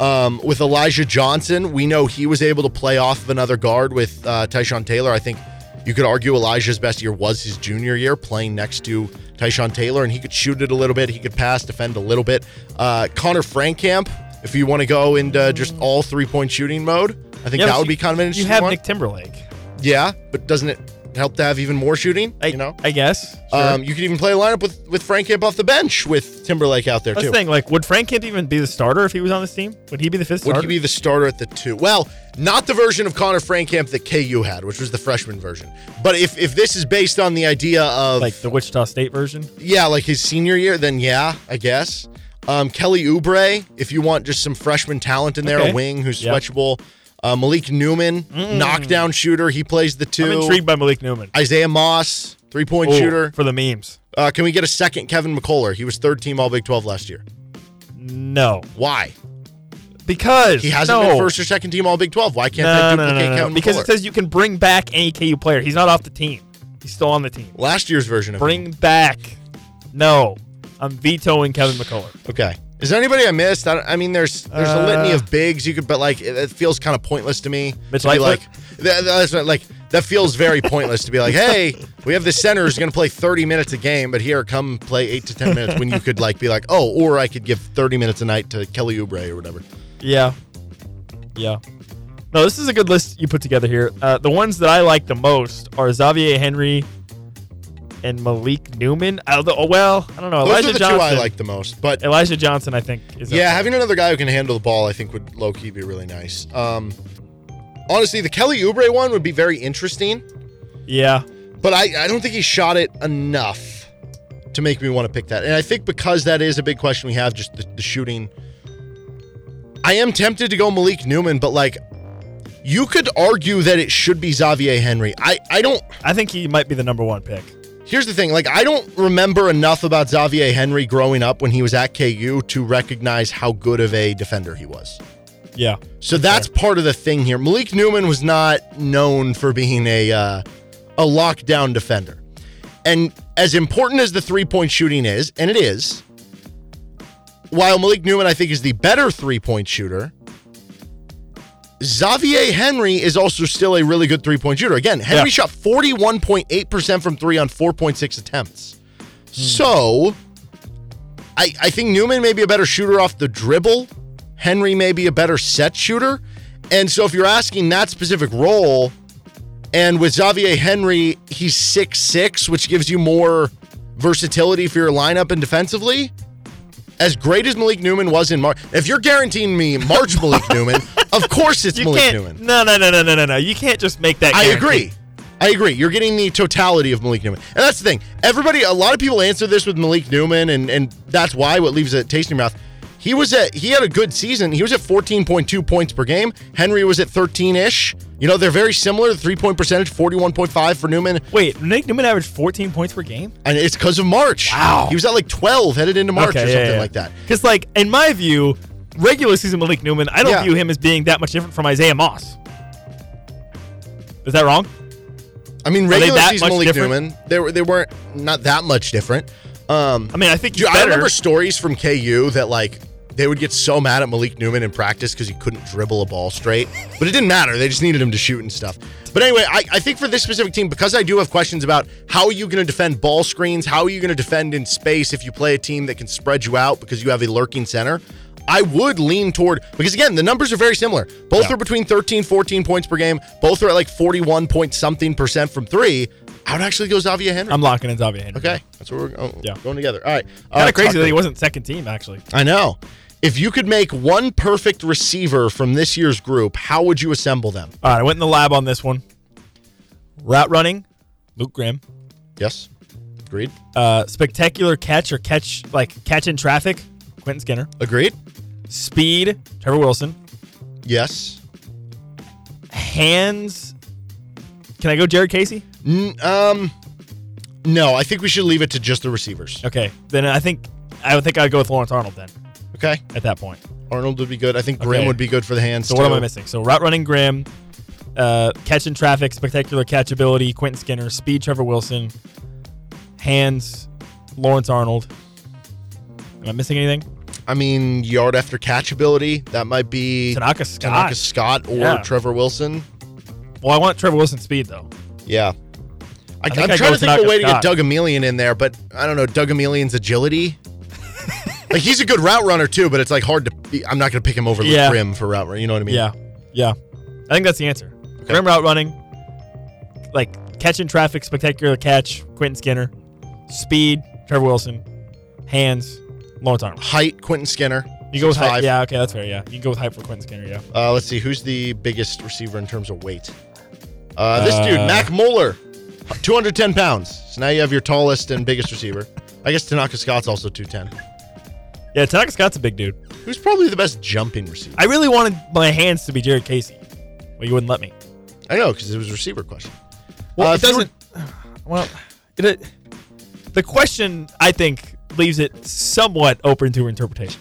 Um, with Elijah Johnson, we know he was able to play off of another guard with uh, Tyshawn Taylor. I think you could argue Elijah's best year was his junior year, playing next to Tyshawn Taylor, and he could shoot it a little bit. He could pass, defend a little bit. Uh, Connor Frankamp, if you want to go into just all three point shooting mode, I think Yeah, that would be kind of an You interesting have one. Nick Timberlake. yeah, but doesn't it help to have even more shooting? I, you know, I guess. Sure. um, you could even play a lineup with with Frankamp off the bench with Timberlake out there That's too. the thing. Like, would Frankamp even be the starter if he was on this team? Would he be the fifth Would starter? he be the starter at the two? Well, not the version of Connor Frankamp that KU had, which was the freshman version. But if if this is based on the idea of like the Wichita State version? yeah, like his senior year, then yeah, I guess. Um, Kelly Oubre, if you want just some freshman talent in there, Okay. a wing who's Yeah. switchable. Uh, Malik Newman, knockdown shooter, he plays the two. I'm intrigued by Malik Newman. Isaiah Moss, three point shooter. for the memes. Uh, can we get a second Kevin McCullar? He was third team All Big 12 last year. No, Why? because He hasn't no. been first or second team All Big 12. Why can't No, they duplicate no, no, Kevin Because McCullar? it says you can bring back any KU player. He's not off the team. He's still on the team. last year's version of him. Bring back. No, I'm vetoing Kevin McCullar. Okay. Is there anybody I missed? I, I mean, there's there's a litany Uh, of bigs you could, but like it, it feels kind of pointless to me. Mitch to be like that, that's what, like that feels very pointless to be like, hey, we have the center who's going to play 30 minutes a game, but here come play eight to 10 minutes when you could like be like, oh, or I could give 30 minutes a night to Kelly Oubre or whatever. Yeah. Yeah. No, this is a good list you put together here. Uh, the ones that I like the most are Xavier Henry and Malik Newman. Although, well, I don't know. Those Elijah are the Johnson. two I like the most. But Elijah Johnson, I think, is yeah, having another guy who can handle the ball, I think would low key be really nice. Um, honestly, the Kelly Oubre one would be very interesting. Yeah. but I, I don't think he shot it enough to make me want to pick that. And I think because that is a big question we have, just the, the shooting. I am tempted to go Malik Newman, but like you could argue that it should be Xavier Henry. I, I don't I think he might be the number one pick. Here's the thing, like I don't remember enough about Xavier Henry growing up when he was at KU to recognize how good of a defender he was. Yeah. So that's part of the thing here. Malik Newman was not known for being a uh, a lockdown defender, and as important as the three point shooting is, and it is, while Malik Newman I think is the better three point shooter, Xavier Henry is also still a really good three point shooter. Again, Henry Yeah. shot forty one point eight percent from three on four point six attempts. Hmm. So. I, I think Newman may be a better shooter off the dribble. Henry may be a better set shooter. And so if you're asking that specific role, and with Xavier Henry, he's six six, which gives you more versatility for your lineup and defensively. As great as Malik Newman was in March, if you're guaranteeing me March Malik [LAUGHS] Newman, of course it's You Malik. Newman. No, no, no, no, no, no, no. You can't just make that. I agree. I agree. You're getting the totality of Malik Newman. And that's the thing. Everybody, a lot of people answer this with Malik Newman, and, and that's why what leaves a taste in your mouth. He was at he had a good season. He was at 14.2 points per game. Henry was at 13-ish. You know, they're very similar. The three-point percentage, 41.5 for Newman. Wait, Nick Newman averaged 14 points per game. And it's because of March. Wow. He was at like 12 headed into March or something like that. Because, like, in my view, regular season Malik Newman, I don't Yeah. view him as being that much different from Isaiah Moss. Is that wrong? I mean, regular season Malik different? Newman, they, were, they weren't not that much different. Um, I mean, I think I remember stories from KU that like they would get so mad at Malik Newman in practice because he couldn't dribble a ball straight. But it didn't matter. They just needed him to shoot and stuff. But anyway, I, I think for this specific team, because I do have questions about how are you going to defend ball screens, how are you going to defend in space if you play a team that can spread you out because you have a lurking center. I would lean toward because again, the numbers are very similar. Both Yeah. are between 13, 14 points per game. Both are at like 41 point something percent from three. I would actually go Xavier Henry. I'm locking in Xavier Henry. okay, that's what we're oh, Yeah. going together. All right, Kind Uh, of crazy Tucker. that he wasn't second team, actually. I know. If you could make one perfect receiver from this year's group, how would you assemble them? All right, I went in the lab on this one. Route running, Luke Grimm. Yes. Agreed. Uh, spectacular catch or catch like catch in traffic, Quentin Skinner. Agreed. Speed, Trevor Wilson. Yes. Hands. Can I go Jared Casey? N- um, no, I think we should leave it to just the receivers. Okay, then I think I would think I'd go with Lawrence Arnold then Okay. at that point. Arnold would be good. I think Grimm Okay. would be good for the hands. So what am too. I missing? So route running Grimm, uh, catching traffic, spectacular catchability, Quentin Skinner, speed Trevor Wilson, hands Lawrence Arnold. Am I missing anything? I mean, yard after catch ability. That might be Tanaka Scott. Tanaka Scott or Yeah. Trevor Wilson. Well, I want Trevor Wilson speed though. Yeah. I, think am I'd trying to with think of a Tanaka way to get Scott. Doug Emilien in there, but I don't know. Doug Emilien's agility. Like he's a good route runner too, but it's like hard to. Be, I'm not going to pick him over Yeah. Grimm for route runner. You know what I mean? Yeah, yeah. I think that's the answer. Grimm route running, like catching traffic, spectacular catch, Quentin Skinner, speed Trevor Wilson, hands Lawrence Arnold. Height, Quentin Skinner. You go with height. 6'5". Yeah, okay, that's fair. Yeah, you can go with height for Quentin Skinner. Yeah. Uh, let's see, who's the biggest receiver in terms of weight? Uh, this Uh, dude, Mac Muller, 210 pounds. So now you have your tallest and biggest receiver. I guess Tanaka Scott's also 210. Yeah, Tanaka Scott's a big dude. Who's probably the best jumping receiver? I really wanted my hands to be Jared Casey, but you wouldn't let me. I know because it was a receiver question. Well, Uh, it you were- doesn't. [SIGHS] Well, it, it- the question I think leaves it somewhat open to interpretation.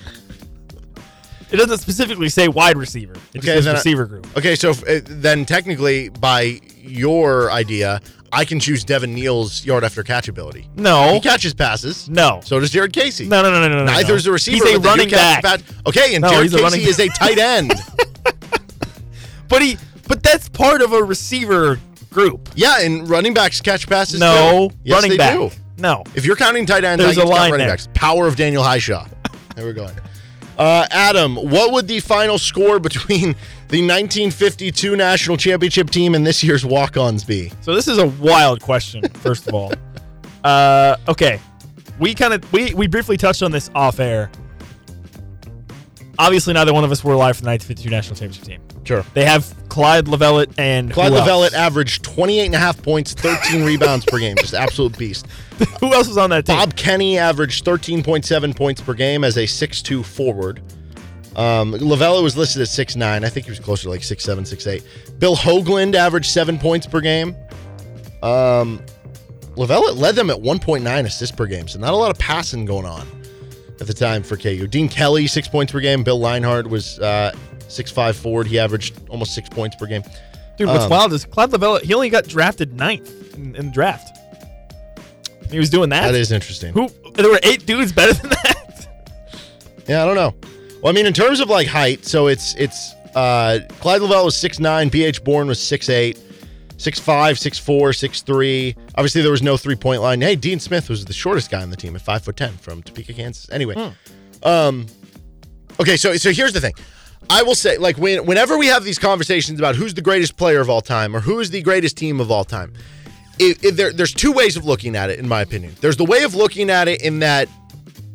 It doesn't specifically say wide receiver. It Okay, just says then I- receiver group. Okay, so if, uh, then technically, by your idea, I can choose Devin Neal's yard after catch ability. No, He catches passes. no, So does Jared Casey. no, no, no, no, no. no, Neither no. is a receiver. He's a but they do running back. pass- Okay, and No, Jared he's Casey running is a tight end. [LAUGHS] But he, but that's part of a receiver group. yeah, and running backs catch passes. No. Yes, running they back. do. No, If you're counting tight ends, There's I get a to count line running there. backs. Power of Daniel Hishaw. [LAUGHS] there we're going. Uh, Adam, what would the final score between the 1952 national championship team and this year's walk-ons be? So this is a wild question. First of all, [LAUGHS] uh, okay, we kind of we we briefly touched on this off air. Obviously, neither one of us were alive for the 1952 national championship team. Sure. They have Clyde Lovellette and Clyde? Lovellette averaged 28 and a half points, 13 [LAUGHS] rebounds per game. Just absolute beast. Who else was on that team? Bob Kenney averaged 13.7 points per game as a 6'2 forward. Um, Lovellette was listed at 6'9. I think he was closer to like 6'7, 6'8. Bill Hougland averaged seven points per game. Um, Lovellette led them at 1.9 assists per game, so not a lot of passing going on at the time for KU. Dean Kelley, six points per game. Bill Lienhard was uh, 6'5 forward. He averaged almost six points per game. Dude, what's um, wild is Clyde Lovellette. He only got drafted ninth in, in the draft. He was doing that. That is interesting. Who? There were eight dudes better than that. Yeah, I don't know. Well, I mean, in terms of like height, so it's it's uh Clyde Lovellette was 6'9, BH Born was 6'8, 6'5, 6'4, 6'3. Obviously, there was no three point line. Hey, Dean Smith was the shortest guy on the team at 5'10 from Topeka, Kansas. Anyway. Um okay, so so here's the thing. I will say, like, when, whenever we have these conversations about who's the greatest player of all time or who is the greatest team of all time, it, it, there, there's two ways of looking at it, in my opinion. There's the way of looking at it in that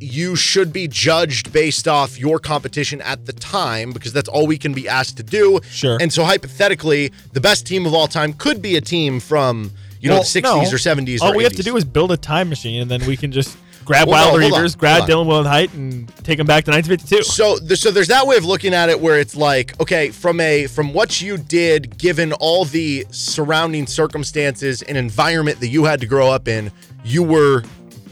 you should be judged based off your competition at the time because that's all we can be asked to do. Sure. And so hypothetically, the best team of all time could be a team from you know the 60s no. or 70s. All or we have to do is build a time machine, and then we can just [LAUGHS] grab Well, no, Wild hold on, grab. Dylan Wilhite, and take them back to 1952. So, th- so there's that way of looking at it where it's like, okay, from a from what you did, given all the surrounding circumstances and environment that you had to grow up in, you were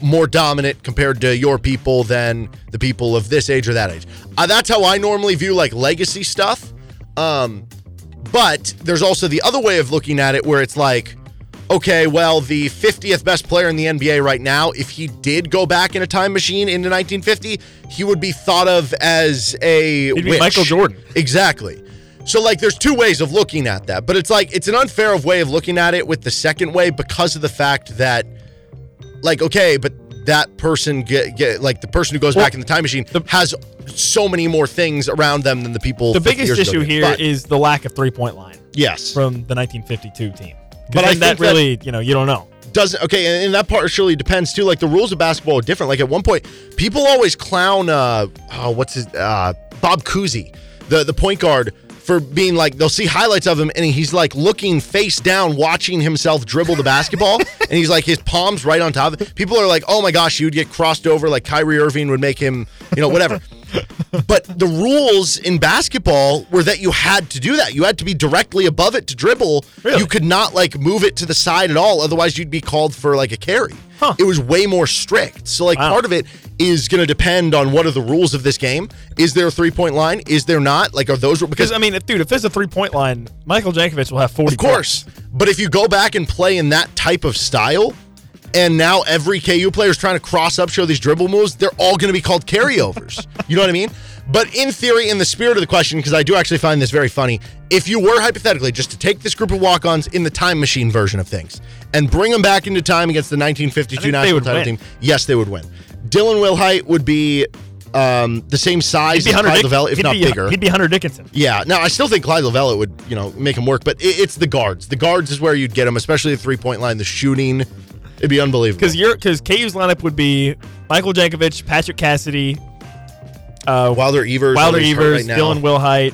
more dominant compared to your people than the people of this age or that age. Uh, that's how I normally view like legacy stuff. Um, but there's also the other way of looking at it where it's like, okay, well, the 50th best player in the NBA right now, if he did go back in a time machine into 1950, he would be thought of as a. Michael Jordan. Exactly. So like there's two ways of looking at that, but it's like it's an unfair of way of looking at it with the second way because of the fact that like okay, but that person get, get like the person who goes Well, back in the time machine has so many more things around them than the people The biggest issue here is But, the lack of three point line yes. from the 1952 team. But I that think that- really, you know, you don't know. doesn't okay and, and that partially depends too like the rules of basketball are different like at one point people always clown uh oh what's his uh bob Cousy, the the point guard for being like they'll see highlights of him and he's like looking face down watching himself dribble the basketball. [LAUGHS] And he's like his palms right on top of it. People are like oh my gosh you'd get crossed over like Kyrie Irving would make him you know whatever but the rules in basketball were that you had to do that. You had to be directly above it to dribble. Really? You could not like move it to the side at all. Otherwise, you'd be called for like a carry. Huh. It was way more strict. So like Wow. part of it is going to depend on what are the rules of this game. Is there a three point line? Is there not? Like are those because I mean, if, dude, if there's a three point line, Michael Jankovich will have forty. Of course. But if you go back and play in that type of style, and now every KU player is trying to cross up, show these dribble moves, they're all going to be called carryovers. [LAUGHS] you know what I mean? But in theory, in the spirit of the question, because I do actually find this very funny, if you were hypothetically just to take this group of walk ons in the time machine version of things and bring them back into time against the 1952 I national title win. team, yes, they would win. Dylan Wilhite would be um, the same size as Clyde Dick- Lovellette, if he'd not be, bigger. He'd be Hunter Dickinson. Yeah, now I still think Clyde Lovellette would, you know, make him work, but it, it's the guards. The guards is where you'd get him, especially the three point line, the shooting. It'd be unbelievable. Because you're because KU's lineup would be Michael Jankovich, Patrick Cassidy, uh, Wilder Evers, Wilder although he's hurt Evers, right. Dylan Wilhite,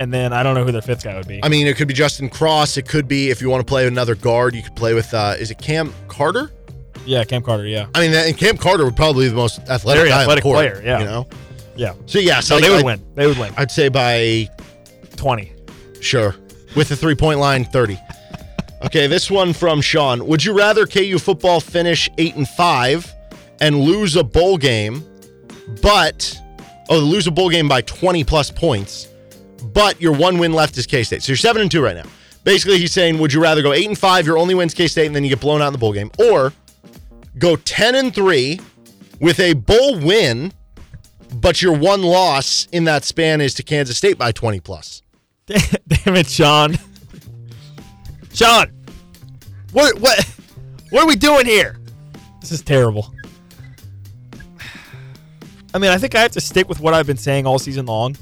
and then I don't know who their fifth guy would be. I mean, it could be Justin Cross. It could be if you want to play another guard, you could play with. uh Is it Cam Carter? yeah, Cam Carter. Yeah, I mean, and Cam Carter would probably be the most athletic, Very guy athletic court, player, yeah. you know. yeah. So yeah, So so they I- would win. They would win. I'd say by Twenty. Sure. With the three point line, 30. Okay, this one from Sean. Would you rather KU football finish eight and five and lose a bowl game, but oh, lose a bowl game by 20 plus points, but your one win left is K State. So you're seven and two right now. Basically, he's saying, would you rather go eight and five, your only win's K State, and then you get blown out in the bowl game, or go 10 and three with a bowl win, but your one loss in that span is to Kansas State by 20 plus? [LAUGHS] Damn it, Sean. Sean, what what what are we doing here? This is terrible. I mean, I think I have to stick with what I've been saying all season long.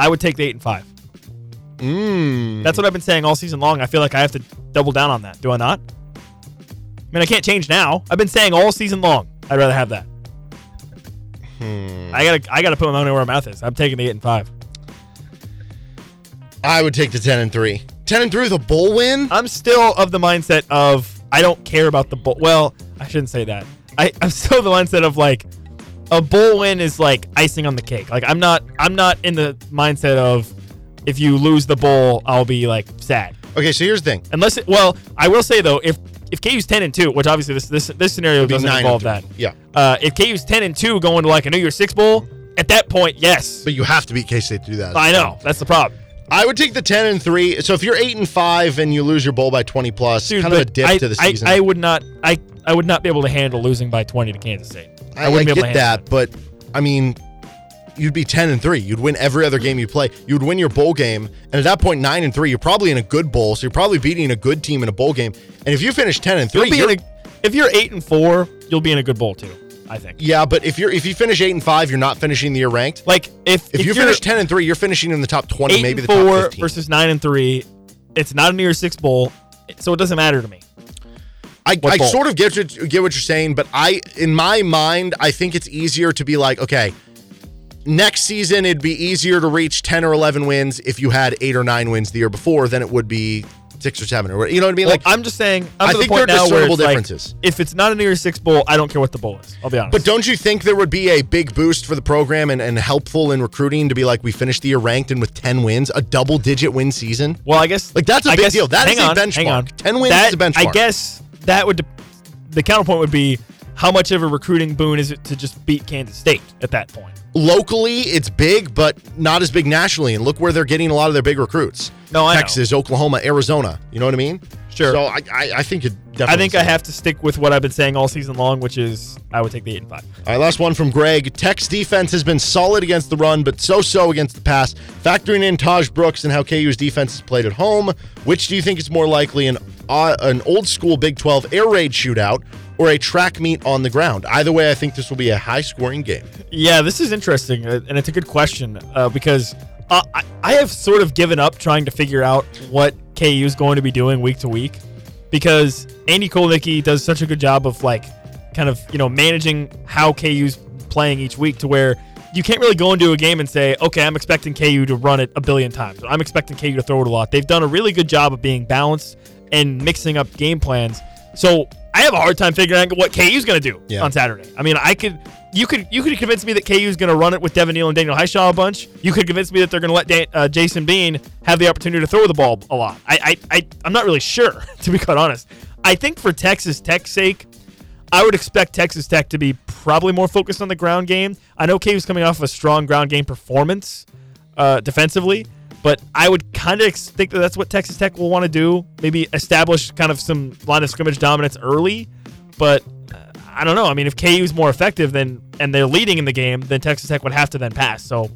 I would take the eight and five. Mm. That's what I've been saying all season long. I feel like I have to double down on that. Do I not? I mean, I can't change now. I've been saying all season long. I'd rather have that. Hmm. I gotta, I gotta put my money where my mouth is. I'm taking the eight and five. I would take the 10 and 3. 10 and 3 with a bowl win? I'm still of the mindset of I don't care about the bowl. Well, I shouldn't say that. I, [LAUGHS] I'm still the mindset of like a bowl win is like icing on the cake. Like I'm not I'm not in the mindset of if you lose the bowl, I'll be like sad. Okay, so here's the thing. Unless it, well, I will say though, if if KU's ten and two, which obviously this this this scenario doesn't involve that. Yeah. Uh, if KU's ten and two going to like a New Year's Six bowl, at that point, yes. But you have to beat K State to do that. I know that's the problem. I would take the 10 and 3. So if you're 8 and 5 and you lose your bowl by 20 plus, Dude, kind of a dip I, to the season. I, would not. I I would not be able to handle losing by twenty to Kansas State. I, wouldn't I be able get to handle that, but I mean, you'd be 10 and 3. You'd win every other game you play. You'd win your bowl game. And at that point, 9 and 3, you're probably in a good bowl. So you're probably beating a good team in a bowl game. And if you finish 10 and 3, You'll be you're- in a, if you're eight and four, you'll be in a good bowl too. I think. yeah, but if you're if you finish 8 and 5, you're not finishing the year ranked. Like if If, you you're finish 10 and 3, you're finishing in the top 20, maybe the top four 15. versus nine and three, it's not a New Year's Six bowl, so it doesn't matter to me. I, I sort of get what, get what you're saying, but I, in my mind, I think it's easier to be like, okay, next season it'd be easier to reach 10 or 11 wins if you had eight or nine wins the year before than it would be six or seven or what- you know what I mean? Well, Like, I'm just saying. I'm I think the there are discernible it's like, differences. if it's not a New Year's Six bowl, I don't care what the bowl is. I'll be honest. but don't you think there would be a big boost for the program and, and helpful in recruiting to be like, we finished the year ranked and with 10 wins, a double digit win season? Well, I guess Like, that's a I big guess- deal. That is a on, Hang benchmark. 10 wins That- is a benchmark. I guess that would. de- The counterpoint would be how much of a recruiting boon is it to just beat Kansas State at that point? Locally, it's big, but not as big nationally. And look where they're getting a lot of their big recruits. No, I know. Texas, Oklahoma, Arizona. You know what I mean? Sure. So I, I, I think it definitely. I think I have to stick with what I've been saying all season long, which is I would take the eight and five. All right, last one from Greg. Tech's defense has been solid against the run, but so-so against the pass. Factoring in Tahj Brooks and how KU's defense is played at home, which do you think is more likely an uh, an old school Big 12 air raid shootout or a track meet on the ground? Either way, I think this will be a high-scoring game. Yeah, this is interesting, uh, and it's a good question uh, because uh, I, I have sort of given up trying to figure out what KU is going to be doing week to week because Andy Kotelnicki does such a good job of like kind of you know managing how KU's playing each week to where you can't really go into a game and say, okay, I'm expecting KU to run it a billion times. I'm expecting KU to throw it a lot. They've done a really good job of being balanced and mixing up game plans. So I have a hard time figuring out what KU's going to do Yeah. on Saturday. I mean, I could you could you could convince me that KU's going to run it with Devin Neal and Daniel Hishaw a bunch. You could convince me that they're going to let Dan, uh, Jason Bean have the opportunity to throw the ball a lot. I, I I I'm not really sure [LAUGHS] to be quite honest. I think for Texas Tech's sake, I would expect Texas Tech to be probably more focused on the ground game. I know KU's coming off of a strong ground game performance uh, defensively, but I would kind of think that that's what Texas Tech will want to do. Maybe establish kind of some line of scrimmage dominance early, but uh, I don't know. I mean, if KU is more effective than and they're leading in the game, then Texas Tech would have to then pass. So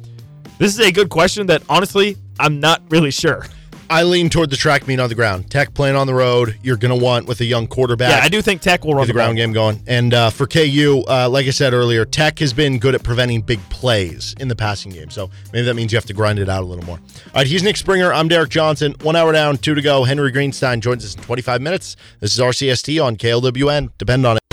this is a good question that honestly I'm not really sure. [LAUGHS] I lean toward the track meet on the ground. Tech playing on the road, you're going to want with a young quarterback. Yeah, I do think Tech will run Get the ground game going. And uh, for KU, uh, like I said earlier, Tech has been good at preventing big plays in the passing game. So maybe that means you have to grind it out a little more. All right, he's Nick Springer. I'm Derek Johnson. One hour down, two to go. Henry Greenstein joins us in 25 minutes. This is RCST on KLWN. Depend on it.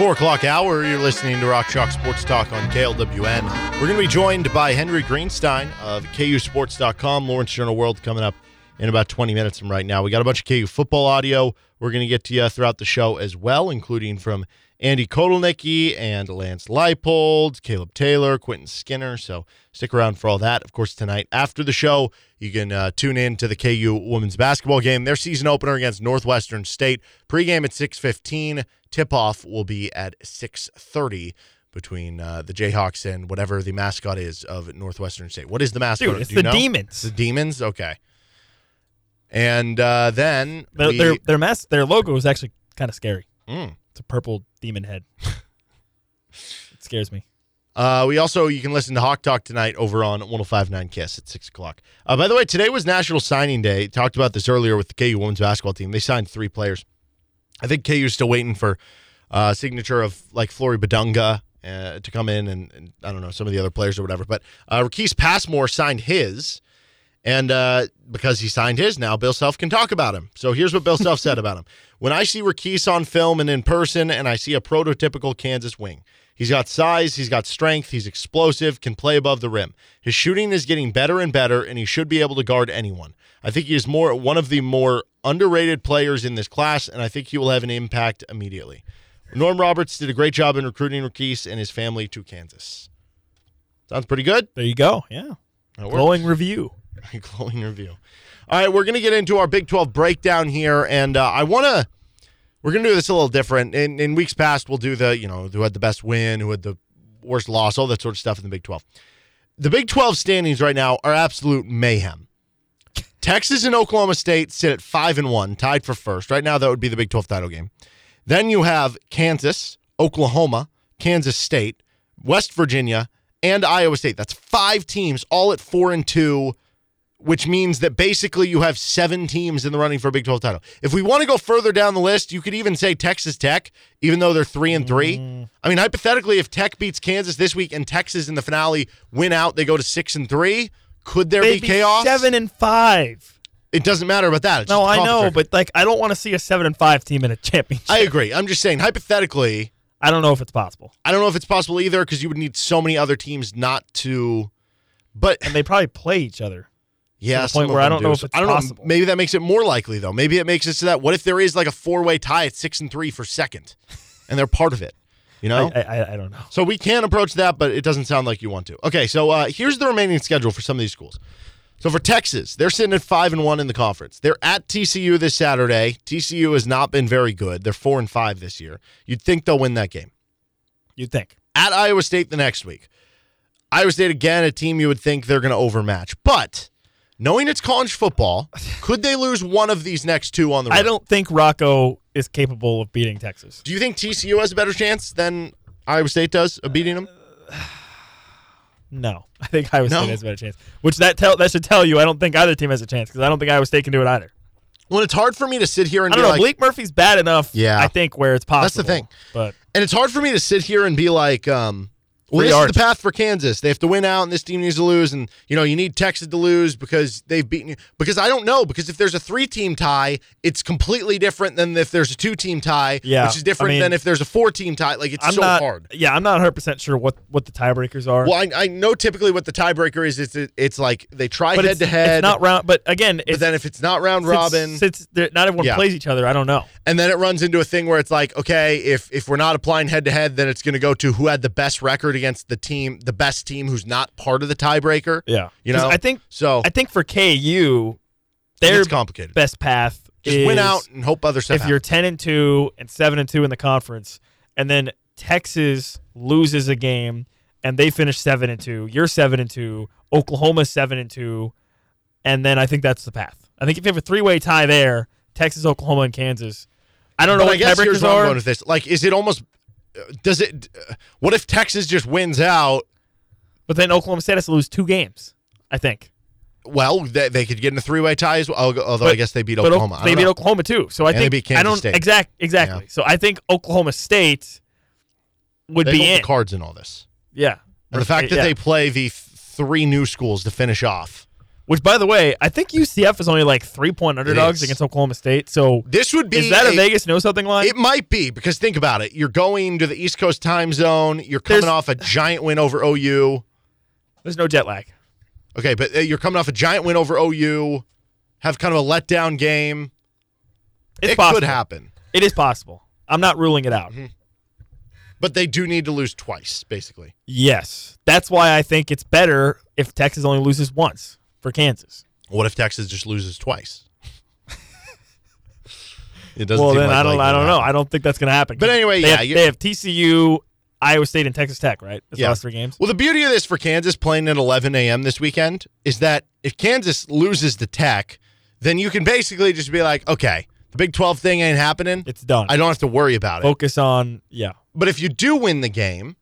Four o'clock hour, you're listening to Rock Chalk Sports Talk on KLWN. We're going to be joined by Henry Greenstein of KUSports.com, Lawrence Journal World, coming up in about 20 minutes from right now. We got a bunch of KU football audio we're going to get to you throughout the show as well, including from Andy Kotelnicki and Lance Leipold, Caleb Taylor, Quentin Skinner. So stick around for all that. Of course, tonight after the show, you can uh, tune in to the KU women's basketball game, their season opener against Northwestern State. Pregame at 6:15. Tip-off will be at 6:30 between uh, the Jayhawks and whatever the mascot is of Northwestern State. What is the mascot? Dude, it's the know? Demons. The Demons. Okay. And uh, then Their we- their their, mas- their logo is actually kind of scary. Mm. It's a purple demon head. [LAUGHS] it scares me. Uh, we also you can listen to Hawk Talk tonight over on 105.9 Kiss at six o'clock. Uh, by the way, today was National Signing Day. Talked about this earlier with the KU women's basketball team. They signed three players. I think KU's still waiting for uh, signature of like Flory Bidunga uh, to come in, and, and I don't know some of the other players or whatever. But uh, Passmore signed his, and uh, because he signed his, now Bill Self can talk about him. So here's what Bill Self said about him: [LAUGHS] When I see Rakease on film and in person, and I see a prototypical Kansas wing. He's got size, he's got strength, he's explosive, can play above the rim. His shooting is getting better and better, and he should be able to guard anyone. I think he is more one of the more underrated players in this class, and I think he will have an impact immediately. Norm Roberts did a great job in recruiting Rakease and his family to Kansas. Sounds pretty good. There you go. Yeah. Glowing review. [LAUGHS] glowing review. All right, we're going to get into our Big 12 breakdown here, and uh, I want to. We're going to do this a little different. In, in weeks past, we'll do the, you know, who had the best win, who had the worst loss, all that sort of stuff in the Big 12. The Big 12 standings right now are absolute mayhem. Texas and Oklahoma State sit at 5 and 1, tied for first. Right now, that would be the Big 12 title game. Then you have Kansas, Oklahoma, Kansas State, West Virginia, and Iowa State. That's five teams all at 4 and 2 which means that basically you have seven teams in the running for a Big 12 title. If we want to go further down the list, you could even say Texas Tech, even though they're three and three. Mm. I mean, hypothetically, if Tech beats Kansas this week and Texas in the finale win out, they go to six and three. Could there They'd be chaos? Seven and five. It doesn't matter about that. It's No, I know, but like, I don't want to see a seven and five team in a championship. I agree. I'm just saying, hypothetically, I don't know if it's possible, I don't know if it's possible either because you would need so many other teams not to. But and they probably play each other. Yeah, the some point where I don't do. know if it's I don't know. Maybe that makes it more likely, though. Maybe it makes it so that what if there is like a four-way tie at six and three for second, and they're part of it? You know. I, I, I don't know. so we can approach that, but it doesn't sound like you want to. Okay, so uh, here's the remaining schedule for some of these schools. So for Texas, they're sitting at five and one in the conference. They're at TCU this Saturday. TCU has not been very good. They're four and five this year. You'd think they'll win that game You'd think. at Iowa State the next week. Iowa State again, a team you would think they're going to overmatch, but knowing it's college football, could they lose one of these next two on the road? I don't think Rocco is capable of beating Texas. Do you think TCU has a better chance than Iowa State does of beating them? [SIGHS] No, I think Iowa No? State has a better chance. Which that tell that should tell you I don't think either team has a chance because I don't think Iowa State can do it either. Well, it's hard for me to sit here and I don't know. like, Bleak Murphy's bad enough. Yeah. I think where it's possible. That's the thing. But and it's hard for me to sit here and be like, um, Well, this arch. is the path for Kansas. They have to win out, and this team needs to lose. And you know, you need Texas to lose because they've beaten you. Because I don't know. Because if there's a three-team tie, it's completely different than if there's a two-team tie, Yeah, which is different I mean- than if there's a four-team tie. Like it's I'm so not. hard. Yeah, I'm not 100 percent sure what what the tiebreakers are. Well, I, I know typically what the tiebreaker is. It's it's like they try but head to head. Not round. But again, But then if it's not round since- robin, Since they're- not everyone Yeah. plays each other, I don't know. And then it runs into a thing where it's like, okay, if if we're not applying head to head, then it's going to go to who had the best record against the team, the best team who's not part of the tiebreaker. Yeah, you know? I think So I think for KU, their complicated. best path Just is win out and hope other stuff. if you're 10 and 2 and 7 and 2 in the conference and then Texas loses a game and they finish 7 and 2 you're 7 and 2 Oklahoma 7 and 2 and then I think that's the path I think if you have a three-way tie there Texas Oklahoma and Kansas I don't know what tiebreakers are going with this. Like, is it almost? uh, Does it? uh, What if Texas just wins out? but then Oklahoma State has to lose two games I think Well, they, they could get in a three-way tie as well. Although But- I guess they beat Oklahoma. They beat know. Oklahoma too so I And they think beat Kansas I don't State. exact exactly so I think Oklahoma State would They be in the cards in all this, yeah and the fact that Yeah. they play the three new schools to finish off. Which, by the way, I think UCF is only like three point underdogs against Oklahoma State. So This would be is that a, a- Vegas know something line? It might be because think about it. You're going to the East Coast time zone. You're coming There's- off a giant win over OU. There's no jet lag. Okay, but uh, you're coming off a giant win over OU. Have kind of a letdown game. It's it possible. could happen, It is possible. I'm not ruling it out. Mm-hmm. but they do need to lose twice, basically. Yes, that's why I think it's better if Texas only loses once for Kansas. What if Texas just loses twice? it doesn't. well, seem then like I don't. I don't know. happen. I don't think that's going to happen. But anyway, they yeah, have, they have TCU, Iowa State, and Texas Tech. Right, that's Yeah. the last three games. Well, the beauty of this for Kansas playing at 11 a.m. this weekend is that if Kansas loses to Tech, then you can basically just be like, okay, the Big 12 thing ain't happening. It's done. I don't have to worry about it. Focus on yeah. But if you do win the game,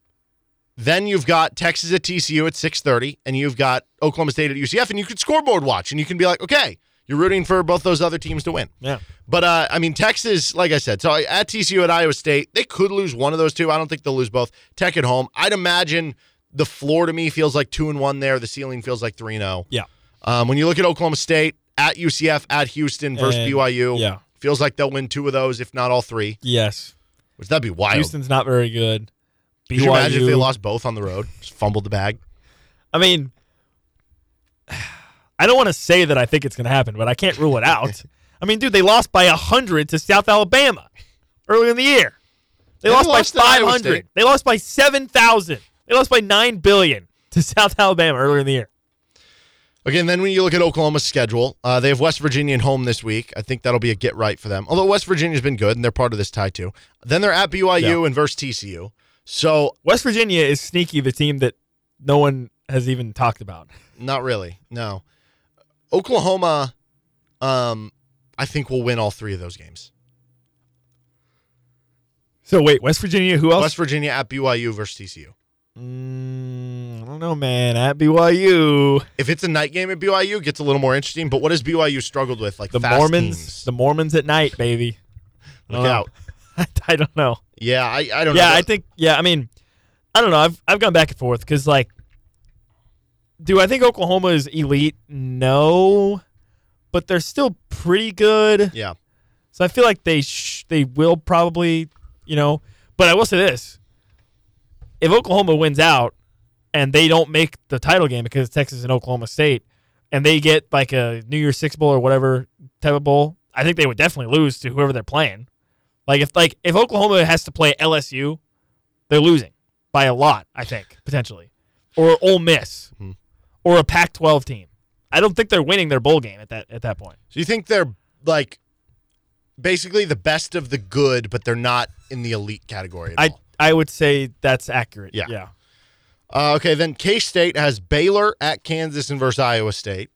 then you've got Texas at TCU at 6:30 and you've got Oklahoma State at UCF and you could scoreboard watch and you can be like, "Okay, you're rooting for both those other teams to win." Yeah. But uh, I mean, Texas, like I said, so at TCU at Iowa State, they could lose one of those two. I don't think they'll lose both. Tech at home, I'd imagine the floor to me feels like two and one there. The ceiling feels like three and zero. Yeah. Um, when you look at Oklahoma State at UCF at Houston versus And- BYU, yeah. feels like they'll win two of those, if not all three. Yes. Which that'd be wild. Houston's not very good. Could you imagine if they lost both on the road? Just fumbled the bag. I mean, [SIGHS] I don't want to say that I think it's going to happen, but I can't rule it out. [LAUGHS] I mean, dude, they lost by 100 to South Alabama earlier in the year. They They lost by lost Iowa 500. They lost by 7,000. They lost by 9 billion to [LAUGHS] South Alabama earlier in the year. Again, then when you look at Oklahoma's schedule, uh, they have West Virginia at home this week. I think that'll be a get right for them. Although West Virginia's been good and they're part of this tie too. Then they're at BYU Yeah. and versus TCU. So West Virginia is sneaky, the team that no one has even talked about. not really. No. Oklahoma, um, I think will win all three of those games. So wait, West Virginia, who else? West Virginia at BYU versus TCU. Mm, I don't know, man. At BYU, If it's a night game at BYU, it gets a little more interesting. But what has BYU struggled with? Like the Mormons, teams. the Mormons at night, baby. Look out. [LAUGHS] I don't know. Yeah, I, I don't Yeah, know. I think. Yeah, I mean, I don't know. I've I've gone back and forth because like, do I think Oklahoma is elite? No, but they're still pretty good. Yeah. So I feel like they sh- they will probably, you know. But I will say this: if Oklahoma wins out and they don't make the title game because Texas and Oklahoma State, and they get like a New Year's Six bowl or whatever type of bowl, I think they would definitely lose to whoever they're playing. Like if like if Oklahoma has to play LSU, they're losing by a lot. I think potentially, or Ole Miss, or a Pac-12 team. I don't think they're winning their bowl game at that at that point. So you think they're like basically the best of the good, but they're not in the elite category at I all? I would say that's accurate. Yeah. Yeah. Uh, okay, then K State has Baylor at Kansas and versus Iowa State.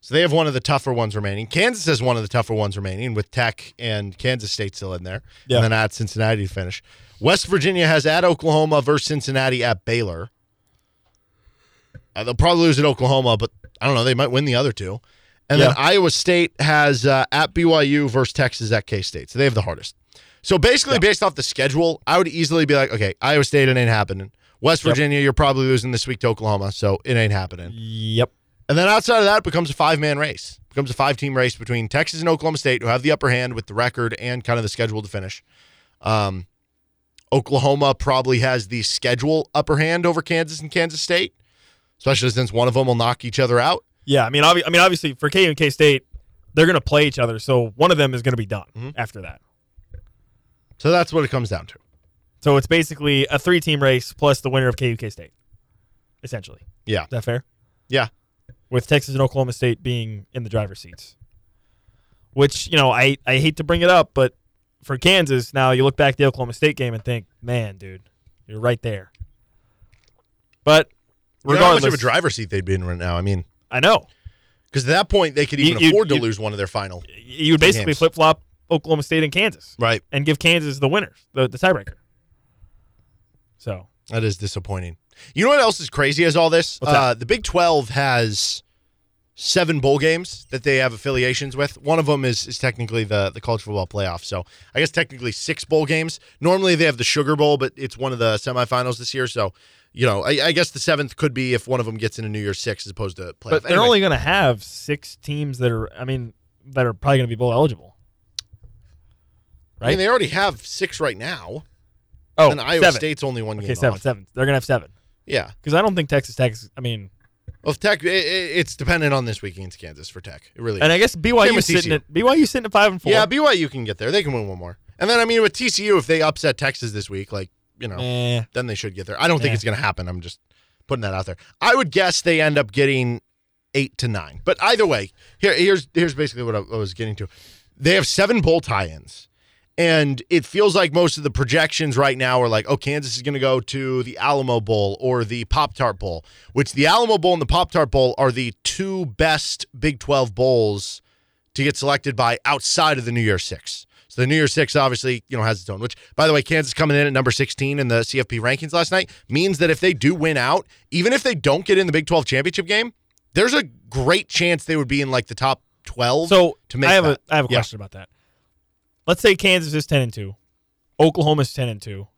So they have one of the tougher ones remaining. Kansas has one of the tougher ones remaining with Tech and Kansas State still in there. Yeah. And then at Cincinnati to finish. West Virginia has at Oklahoma versus Cincinnati at Baylor. Uh, they'll probably lose at Oklahoma, but I don't know. They might win the other two. And then Iowa State has uh, at BYU versus Texas at K State. So they have the hardest. So basically, based off the schedule, I would easily be like, okay, Iowa State, it ain't happening. West Yep. Virginia, you're probably losing this week to Oklahoma, so it ain't happening. Yep. And then outside of that, it becomes a five man race. It becomes a five team race between Texas and Oklahoma State, who have the upper hand with the record and kind of the schedule to finish. Um, Oklahoma probably has the schedule upper hand over Kansas and Kansas State, especially since one of them will knock each other out. Yeah, I mean, obvi- I mean, obviously for KU and K State, they're going to play each other, so one of them is going to be done Mm-hmm. after that. So that's what it comes down to. So it's basically a three-team race plus the winner of KU K State, essentially. Yeah. Is that fair? Yeah. With Texas and Oklahoma State being in the driver's seats, which you know, I I hate to bring it up, but for Kansas now, you look back at the Oklahoma State game and think, man, dude, you're right there. But You know how much regardless, of a driver's seat they'd be in right now. I mean, I know because at that point they could even you- afford to you- lose one of their final. you would basically flip flop Oklahoma State and Kansas, Right. and give Kansas the winners, the, the tiebreaker. So That is disappointing. You know what else is crazy as all this? Uh, the Big 12 has seven bowl games that they have affiliations with. One of them is, is technically the, the college football playoff. So I guess technically six bowl games. Normally they have the Sugar Bowl, but it's one of the semifinals this year. So, you know, I, I guess the seventh could be if one of them gets into New Year's Six as opposed to playoff. But they're Anyway, only going to have six teams that are, I mean, that are probably going to be bowl eligible. Right? I mean, they already have six right now. Oh, and Iowa seven. State's only one Okay, game seven, off. seven. They're going to have seven Yeah. because I don't think Texas Tech. Is, I mean, Well, if Tech, it, it- it's dependent on this week against Kansas for Tech. It really and. I guess BYU sitting at BYU sitting at five and four. Yeah, BYU can get there. They can win one more. And then I mean with TCU, if they upset Texas this week, like you know, Eh, then they should get there. I don't think it's going to happen. I'm just putting that out there. I would guess they end up getting eight to nine. But either way, here here's here's basically what I, I was getting to. They have seven bowl tie-ins. And it feels like most of the projections right now are like, oh, Kansas is going to go to the Alamo Bowl or the Pop Tart Bowl, which the Alamo Bowl and the Pop Tart Bowl are the two best Big 12 bowls to get selected by outside of the New Year Six. So the New Year Six obviously, you know, has its own. Which, by the way, Kansas coming in at number 16 in the CFP rankings last night means that if they do win out, even if they don't get in the Big 12 championship game, there's a great chance they would be in like the top 12. so to make I have that. a I have a Yeah. question about that. Let's say Kansas is ten and two, Oklahoma's ten and two,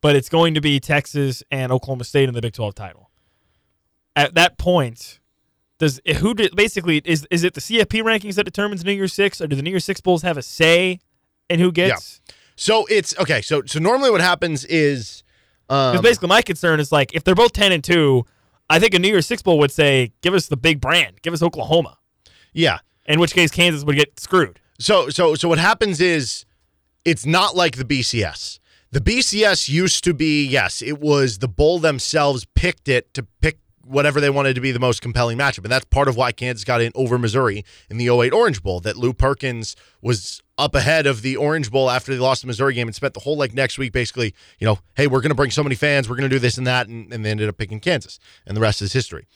but it's going to be Texas and Oklahoma State in the Big Twelve title. At that point, does who did, basically is is it the CFP rankings that determines New Year's Six, or do the New Year's Six bowls have a say in who gets? So it's okay. So so normally what happens is, Because um, basically, my concern is like if they're both ten and two, I think a New Year's Six bowl would say, "Give us the big brand, give us Oklahoma." yeah. In which case, Kansas would get screwed. So so so what happens is it's not like the BCS. The BCS used to be yes, it was the bowl themselves picked it to pick whatever they wanted to be the most compelling matchup, and that's part of why Kansas got in over Missouri in the 08 Orange Bowl. That Lew Perkins was up ahead of the Orange Bowl after they lost the Missouri game and spent the whole like next week basically, you know, hey, we're going to bring so many fans, we're going to do this and that, and, and they ended up picking Kansas, and the rest is history.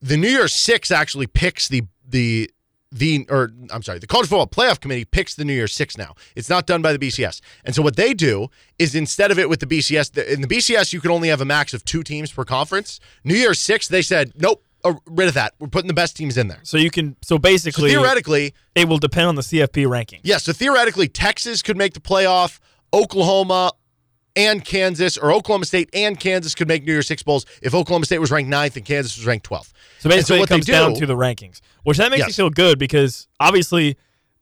The New Year's Six actually picks the the the or I'm sorry, the college football playoff committee picks the New Year's Six now. It's not done by the BCS. And so what they do is instead of it with the BCS, the- in the BCS you could only have a max of two teams per conference. New Year's Six, they said nope, uh, rid of that. We're putting the best teams in there. So you can. So So basically, theoretically, it will depend on the CFP ranking. yeah. So theoretically, Texas could make the playoff. Oklahoma and Kansas, or Oklahoma State and Kansas could make New Year's Six bowls if Oklahoma State was ranked ninth and Kansas was ranked twelfth. So basically, what it comes they down to the rankings, which that makes me Yes. feel good because obviously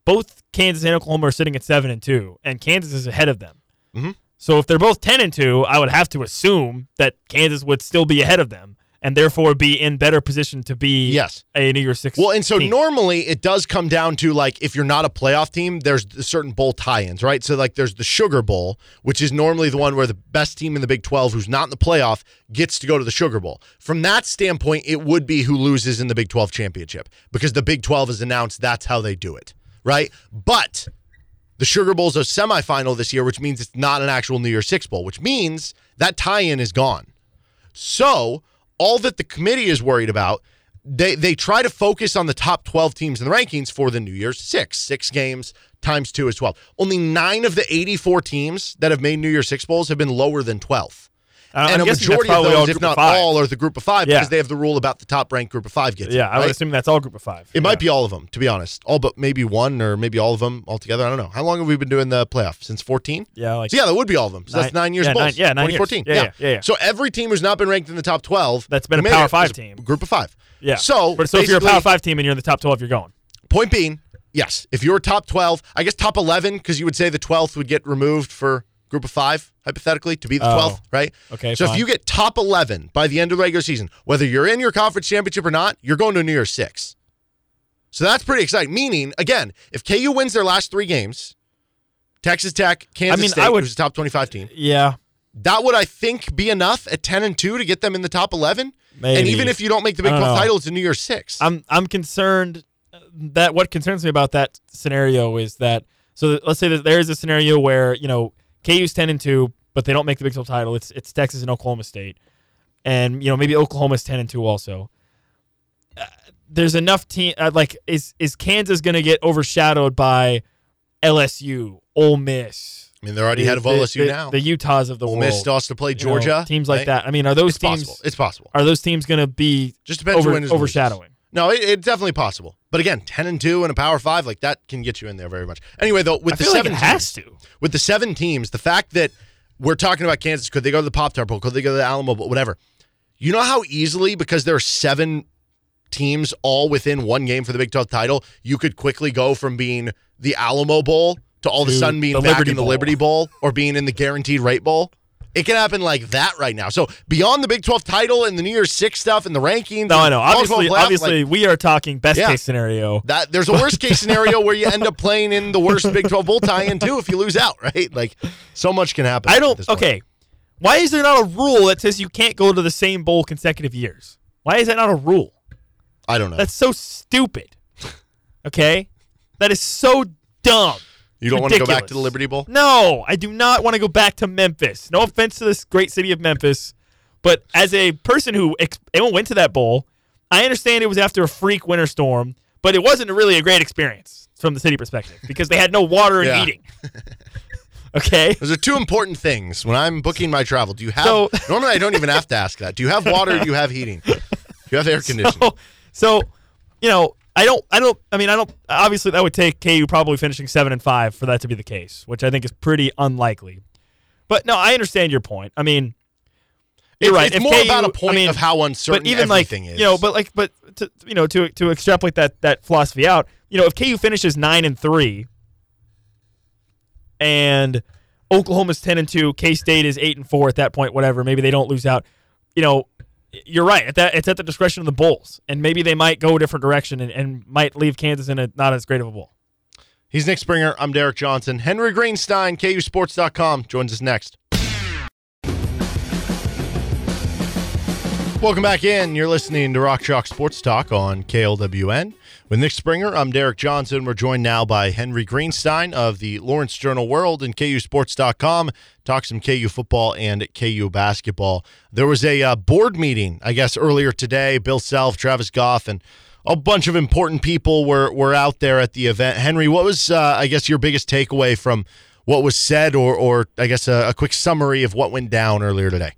both Kansas and Oklahoma are sitting at seven and two, and Kansas is ahead of them. Mhm. So if they're both ten and two, I would have to assume that Kansas would still be ahead of them, and therefore be in better position to be Yes. a New Year's Six. Well, and so team. normally it does come down to like if you're not a playoff team, there's certain bowl tie-ins, right? So like there's the Sugar Bowl, which is normally the one where the best team in the Big 12 who's not in the playoff gets to go to the Sugar Bowl. From that standpoint, it would be who loses in the Big 12 championship because the Big 12 has announced that's how they do it, right? But the Sugar Bowl's a semifinal this year, which means it's not an actual New Year's Six Bowl, which means that tie-in is gone. So all that the committee is worried about, they they try to focus on the top 12 teams in the rankings for the New Year's Six. Six games times two is 12. Only nine of the 84 teams that have made New Year's Six Bowls have been lower than 12. And I'm a majority of those, if not all, are the group of five Yeah. because they have the rule about the top ranked group of five gets. Yeah, it, I would right? assume that's all group of five. It might be all of them, to be honest. All but maybe one or maybe all of them altogether. I don't know. How long have we been doing the playoff? Since 14? Yeah, like So yeah, that would be all of them. So that's Nine- nine years yeah, nine- yeah, nine years. 2014. Yeah, yeah, yeah, yeah. So every team who's not been ranked in the top 12 That's been a Power Five team. Group of five. yeah. So, but so if you're a Power Five team and you're in the top twelve, you're going. Point being, yes, if you're top 12, I guess top 11, because you would say the 12th would get removed for group of five, hypothetically, to be the Oh. 12th, right? Okay, So if you get top 11 by the end of the regular season, whether you're in your conference championship or not, you're going to New Year's Six. So that's pretty exciting. Meaning, again, if KU wins their last three games, Texas Tech, Kansas mean, State, I would- who's a top 25 team, Yeah, that would, I think, be enough at 10 and 2 to get them in the top 11. And even if you don't make the Big 12 know. title, it's a New Year's Six. I'm I'm concerned that what concerns me about that scenario is that so let's say that there is a scenario where you know KU's ten and two, but they don't make the Big 12 title. It's it's Texas and Oklahoma State, and you know maybe Oklahoma's ten and two also. Uh, there's enough team uh, like is is Kansas going to get overshadowed by LSU, Ole Miss? I mean, they're already ahead of OSU the, now. The Utahs of the Ole world. Miss has to play you know, Georgia. teams like right? that. I mean, are those It's teams possible. It's possible. are those teams going to be Just depends over, who wins loses. overshadowing? No, it, it's definitely possible. But again, ten and two and a power five, like that can get you in there very much. Anyway, though, with I the like seven has teams, to. with the seven teams, the fact that we're talking about Kansas, could they go to the Pop Tart Bowl? Could they go to the Alamo Bowl? Whatever. You know how easily, because there are seven teams all within one game for the Big 12 title, you could quickly go from being the Alamo Bowl to all of a sudden being the back Liberty in the Bowl. Liberty Bowl or being in the Guaranteed Rate Bowl. It can happen like that right now. So beyond the Big 12 title and the New Year's Six stuff and the rankings, No, I know. Obviously, playoff, obviously, like, we are talking best Yeah. case scenario. that there's a worst case scenario where you end up playing in the worst Big 12 bowl tie-in too if you lose out, right? Like so much can happen. I don't. Okay, why is there not a rule that says you can't go to the same bowl consecutive years? Why is that not a rule? I don't know. That's so stupid. Okay, that is so dumb. You don't want to go back to the Liberty Bowl? No, I do not want to go back to Memphis. No offense to this great city of Memphis, but as a person who ex- went to that bowl, I understand it was after a freak winter storm, but it wasn't really a great experience from the city perspective because they had no water and Yeah. heating. [LAUGHS] okay, Those are two important things when I'm booking my travel. Do you have So- [LAUGHS] normally I don't even have to ask that. Do you have water? do you have heating? Do you have air [LAUGHS] conditioning? so, so you know, I don't, I don't, I mean, I don't. Obviously, that would take KU probably finishing seven and five for that to be the case, which I think is pretty unlikely. But no, I understand your point. I mean, you're It's- right. It's If more KU about a point mean, of how uncertain but even like is. you know, but like, but to, you know, to to extrapolate that that philosophy out, you know, if KU finishes nine and three, and Oklahoma's ten and two, K State is eight and four at that point, whatever. Maybe they don't lose out. You know, you're right. At that, it's at the discretion of the Bulls, and maybe they might go a different direction and, and might leave Kansas in a not as great of a bowl. He's Nick Springer. I'm Derek Johnson. Henry Greenstein, KUSports.com, joins us next. Welcome back in. You're listening to Rock Chalk Sports Talk on KLWN. With Nick Springer, I'm Derek Johnson. We're joined now by Henry Greenstein of the Lawrence Journal World and KUSports.com. Talk some KU football and KU basketball. There was a uh, board meeting, I guess, earlier today. Bill Self, Travis Goff, and a bunch of important people were were out there at the event. Henry, what was, uh, I guess, your biggest takeaway from what was said, or, or I guess, a, a quick summary of what went down earlier today?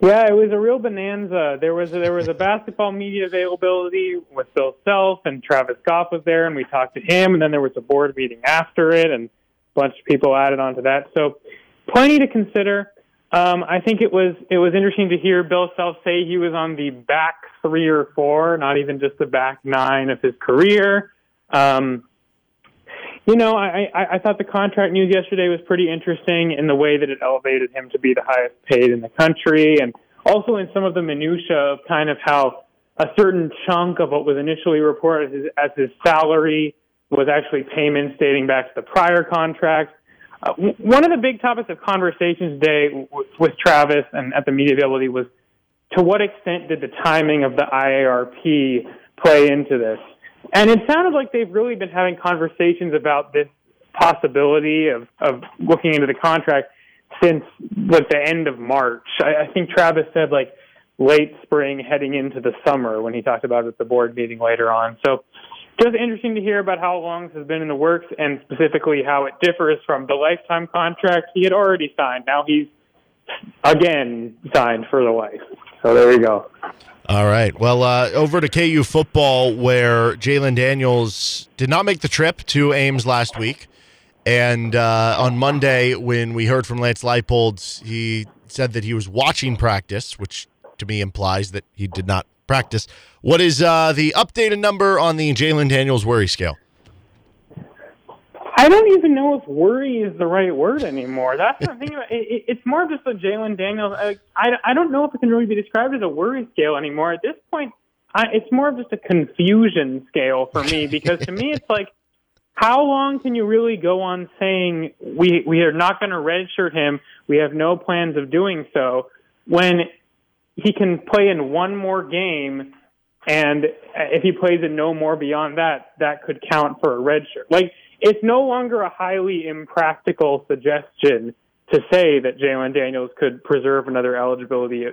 Yeah, it was a real bonanza. There was a, there was a basketball media availability with Bill Self and Travis Goff was there, and we talked to him. And then there was a board meeting after it, and a bunch of people added on to that. So, plenty to consider. Um, I think it was it was interesting to hear Bill Self say he was on the back three or four, not even just the back nine of his career. Um, you know, I, I, I thought the contract news yesterday was pretty interesting in the way that it elevated him to be the highest paid in the country, and also in some of the minutia of kind of how a certain chunk of what was initially reported as his, as his salary was actually payments dating back to the prior contract. Uh, one of the big topics of conversations today w- with Travis and at the media availability was to what extent did the timing of the IARP play into this? And it sounded like they've really been having conversations about this possibility of, of looking into the contract since like the end of March. I, I think Travis said like late spring heading into the summer when he talked about it at the board meeting later on. So just interesting to hear about how long this has been in the works and specifically how it differs from the lifetime contract he had already signed. Now he's again signed for the life. So there we go. All right. Well, uh, over to KU football, where Jalen Daniels did not make the trip to Ames last week. And uh, on Monday, when we heard from Lance Leipold, he said that he was watching practice, which to me implies that he did not practice. What is uh, the updated number on the Jalen Daniels worry scale? I don't even know if worry is the right word anymore. That's the thing. About, it, it's more just a Jalen Daniels. I, I, I don't know if it can really be described as a worry scale anymore. At this point, I, it's more of just a confusion scale for me because to me, [LAUGHS] it's like, how long can you really go on saying we we are not going to redshirt him? We have no plans of doing so when he can play in one more game, and if he plays in no more beyond that, that could count for a redshirt. Like it's no longer a highly impractical suggestion to say that Jalen Daniels could preserve another eligibility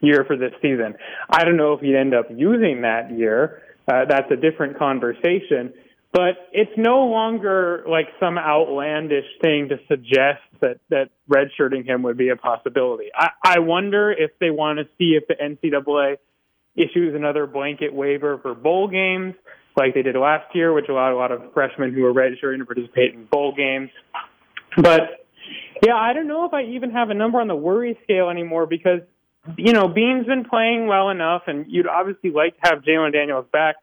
year for this season. I don't know if he'd end up using that year. Uh, that's a different conversation. But it's no longer like some outlandish thing to suggest that, that redshirting him would be a possibility. I, I wonder if they want to see if the NCAA issues another blanket waiver for bowl games like they did last year, which allowed a lot of freshmen who were registering to participate in bowl games. But yeah, I don't know if I even have a number on the worry scale anymore because you know Bean's been playing well enough, and you'd obviously like to have Jalen Daniels back.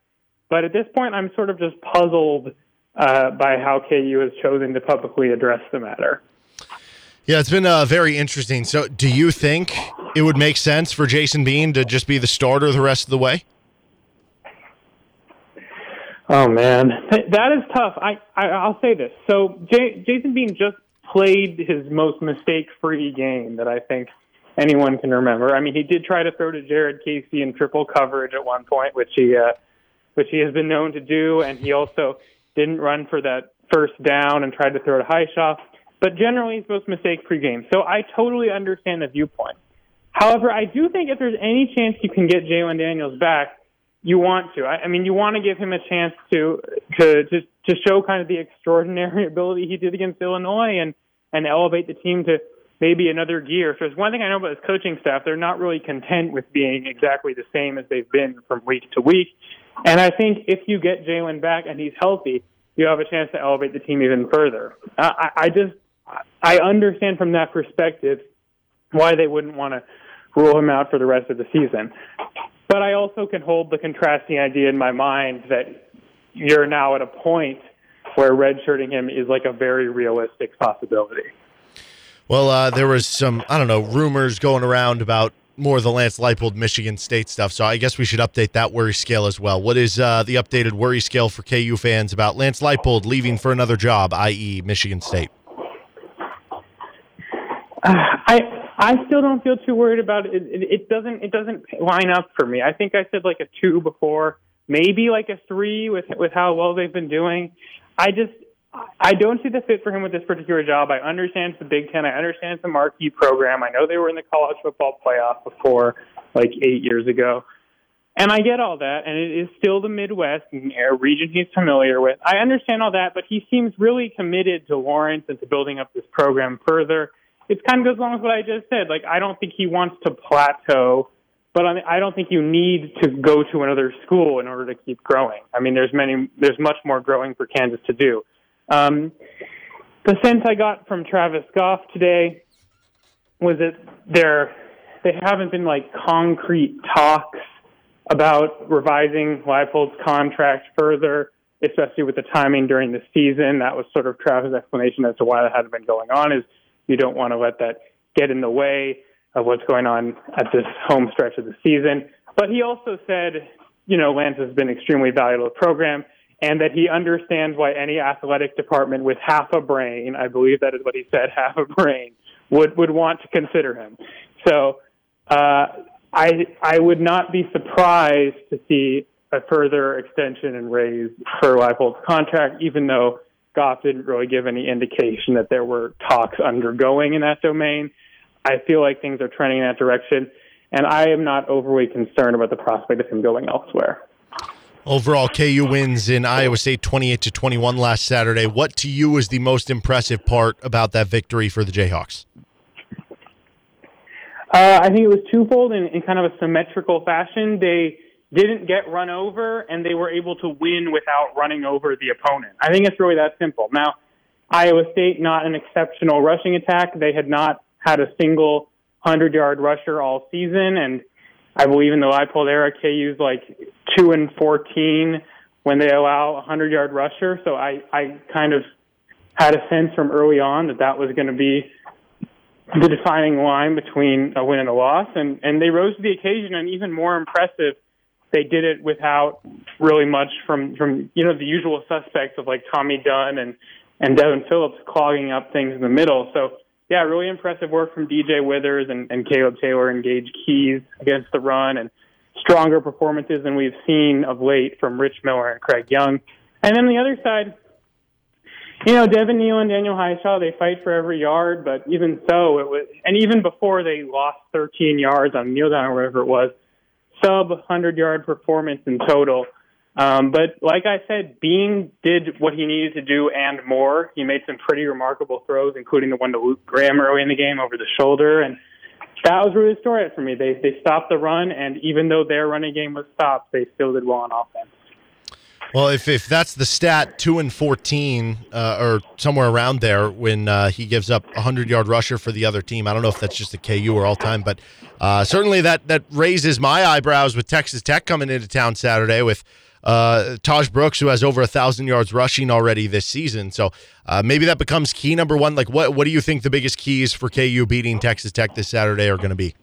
But at this point, I'm sort of just puzzled uh, by how KU has chosen to publicly address the matter. Yeah, it's been uh, very interesting. So, do you think it would make sense for Jason Bean to just be the starter the rest of the way? Oh man, that is tough. I, I will say this. So J- Jason Bean just played his most mistake-free game that I think anyone can remember. I mean, he did try to throw to Jared Casey in triple coverage at one point, which he uh, which he has been known to do, and he also didn't run for that first down and tried to throw to Hishaw. But generally, he's most mistake-free game. So I totally understand the viewpoint. However, I do think if there's any chance you can get Jalen Daniels back you want to. I, I mean, you want to give him a chance to to to to show kind of the extraordinary [LAUGHS] ability he did against Illinois and and elevate the team to maybe another gear. So there's one thing I know about his coaching staff. They're not really content with being exactly the same as they've been from week to week. And I think if you get Jalen back and he's healthy, you have a chance to elevate the team even further. I, I just I understand from that perspective why they wouldn't want to rule him out for the rest of the season. But I also can hold the contrasting idea in my mind that you're now at a point where redshirting him is like a very realistic possibility. Well, uh, there was some, I don't know, rumors going around about more of the Lance Leipold Michigan State stuff. So I guess we should update that worry scale as well. What is uh, the updated worry scale for KU fans about Lance Leipold leaving for another job, i.e., Michigan State? Uh, I I still don't feel too worried about it. It, it. doesn't it doesn't line up for me. I think I said like a two before, maybe like a three with with how well they've been doing. I just I don't see the fit for him with this particular job. I understand it's the Big Ten. I understand it's a marquee program. I know they were in the college football playoff before, like eight years ago. And I get all that, and it is still the Midwest, and a region he's familiar with. I understand all that, but he seems really committed to Lawrence and to building up this program further it kind of goes along with what I just said. Like, I don't think he wants to plateau, but I don't think you need to go to another school in order to keep growing. I mean, there's many, there's much more growing for Kansas to do. Um, the sense I got from Travis Goff today was that there, they haven't been like concrete talks about revising Leipold's contract further, especially with the timing during the season. That was sort of Travis' explanation as to why that hadn't been going on. Is you don't want to let that get in the way of what's going on at this home stretch of the season. But he also said, you know, Lance has been extremely valuable to the program and that he understands why any athletic department with half a brain, I believe that is what he said, [LAUGHS] half a brain, would, would want to consider him. So, uh, I, I would not be surprised to see a further extension and raise for Leipold's contract, even though Goff didn't really give any indication that there were talks undergoing in that domain. I feel like things are trending in that direction, and I am not overly concerned about the prospect of him going elsewhere. Overall, KU wins in Iowa State 28 to 21 last Saturday. What to you was the most impressive part about that victory for the Jayhawks? Uh, I think it was twofold in, in kind of a symmetrical fashion. They didn't get run over, and they were able to win without running over the opponent. I think it's really that simple. Now, Iowa State, not an exceptional rushing attack. They had not had a single 100 yard rusher all season. And I believe in the poll there, KU's like 2 and 14 when they allow a 100 yard rusher. So I, I kind of had a sense from early on that that was going to be the defining line between a win and a loss. And, and they rose to the occasion and even more impressive they did it without really much from from you know the usual suspects of like Tommy Dunn and and Devin Phillips clogging up things in the middle. So yeah, really impressive work from DJ Withers and, and Caleb Taylor and Gage Keys against the run and stronger performances than we've seen of late from Rich Miller and Craig Young. And then the other side, you know, Devin Neal and Daniel Hishaw, they fight for every yard, but even so, it was, and even before they lost 13 yards on kneel down or whatever it was, sub 100 yard performance in total. Um, but like I said, Bean did what he needed to do and more. He made some pretty remarkable throws, including the one to Luke Grimm early in the game over the shoulder, and that was really the story for me. They they stopped the run, and even though their running game was stopped, they still did well on offense. Well, if, if that's the stat, two and fourteen, uh, or somewhere around there, when uh, he gives up a hundred yard rusher for the other team, I don't know if that's just a KU or all time, but uh, certainly that that raises my eyebrows with Texas Tech coming into town Saturday with uh, Tahj Brooks, who has over a thousand yards rushing already this season. So uh, maybe that becomes key number one. Like, what what do you think the biggest keys for KU beating Texas Tech this Saturday are going to be?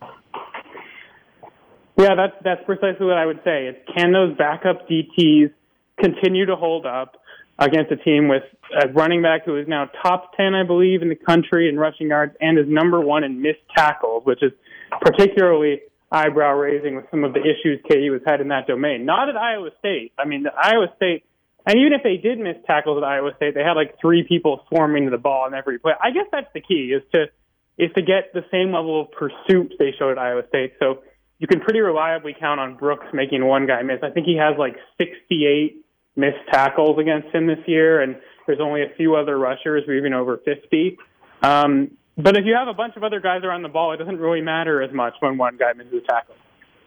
Yeah, that's that's precisely what I would say. It's can those backup DTs continue to hold up against a team with a running back who is now top 10, I believe, in the country in rushing yards and is number one in missed tackles, which is particularly eyebrow raising with some of the issues KU has had in that domain. Not at Iowa State. I mean, the Iowa State, and even if they did miss tackles at Iowa State, they had like three people swarming to the ball in every play. I guess that's the key is to is to get the same level of pursuit they showed at Iowa State. So you can pretty reliably count on Brooks making one guy miss. I think he has like 68 missed tackles against him this year, and there's only a few other rushers who even over 50. Um, but if you have a bunch of other guys around the ball, it doesn't really matter as much when one guy misses a tackle.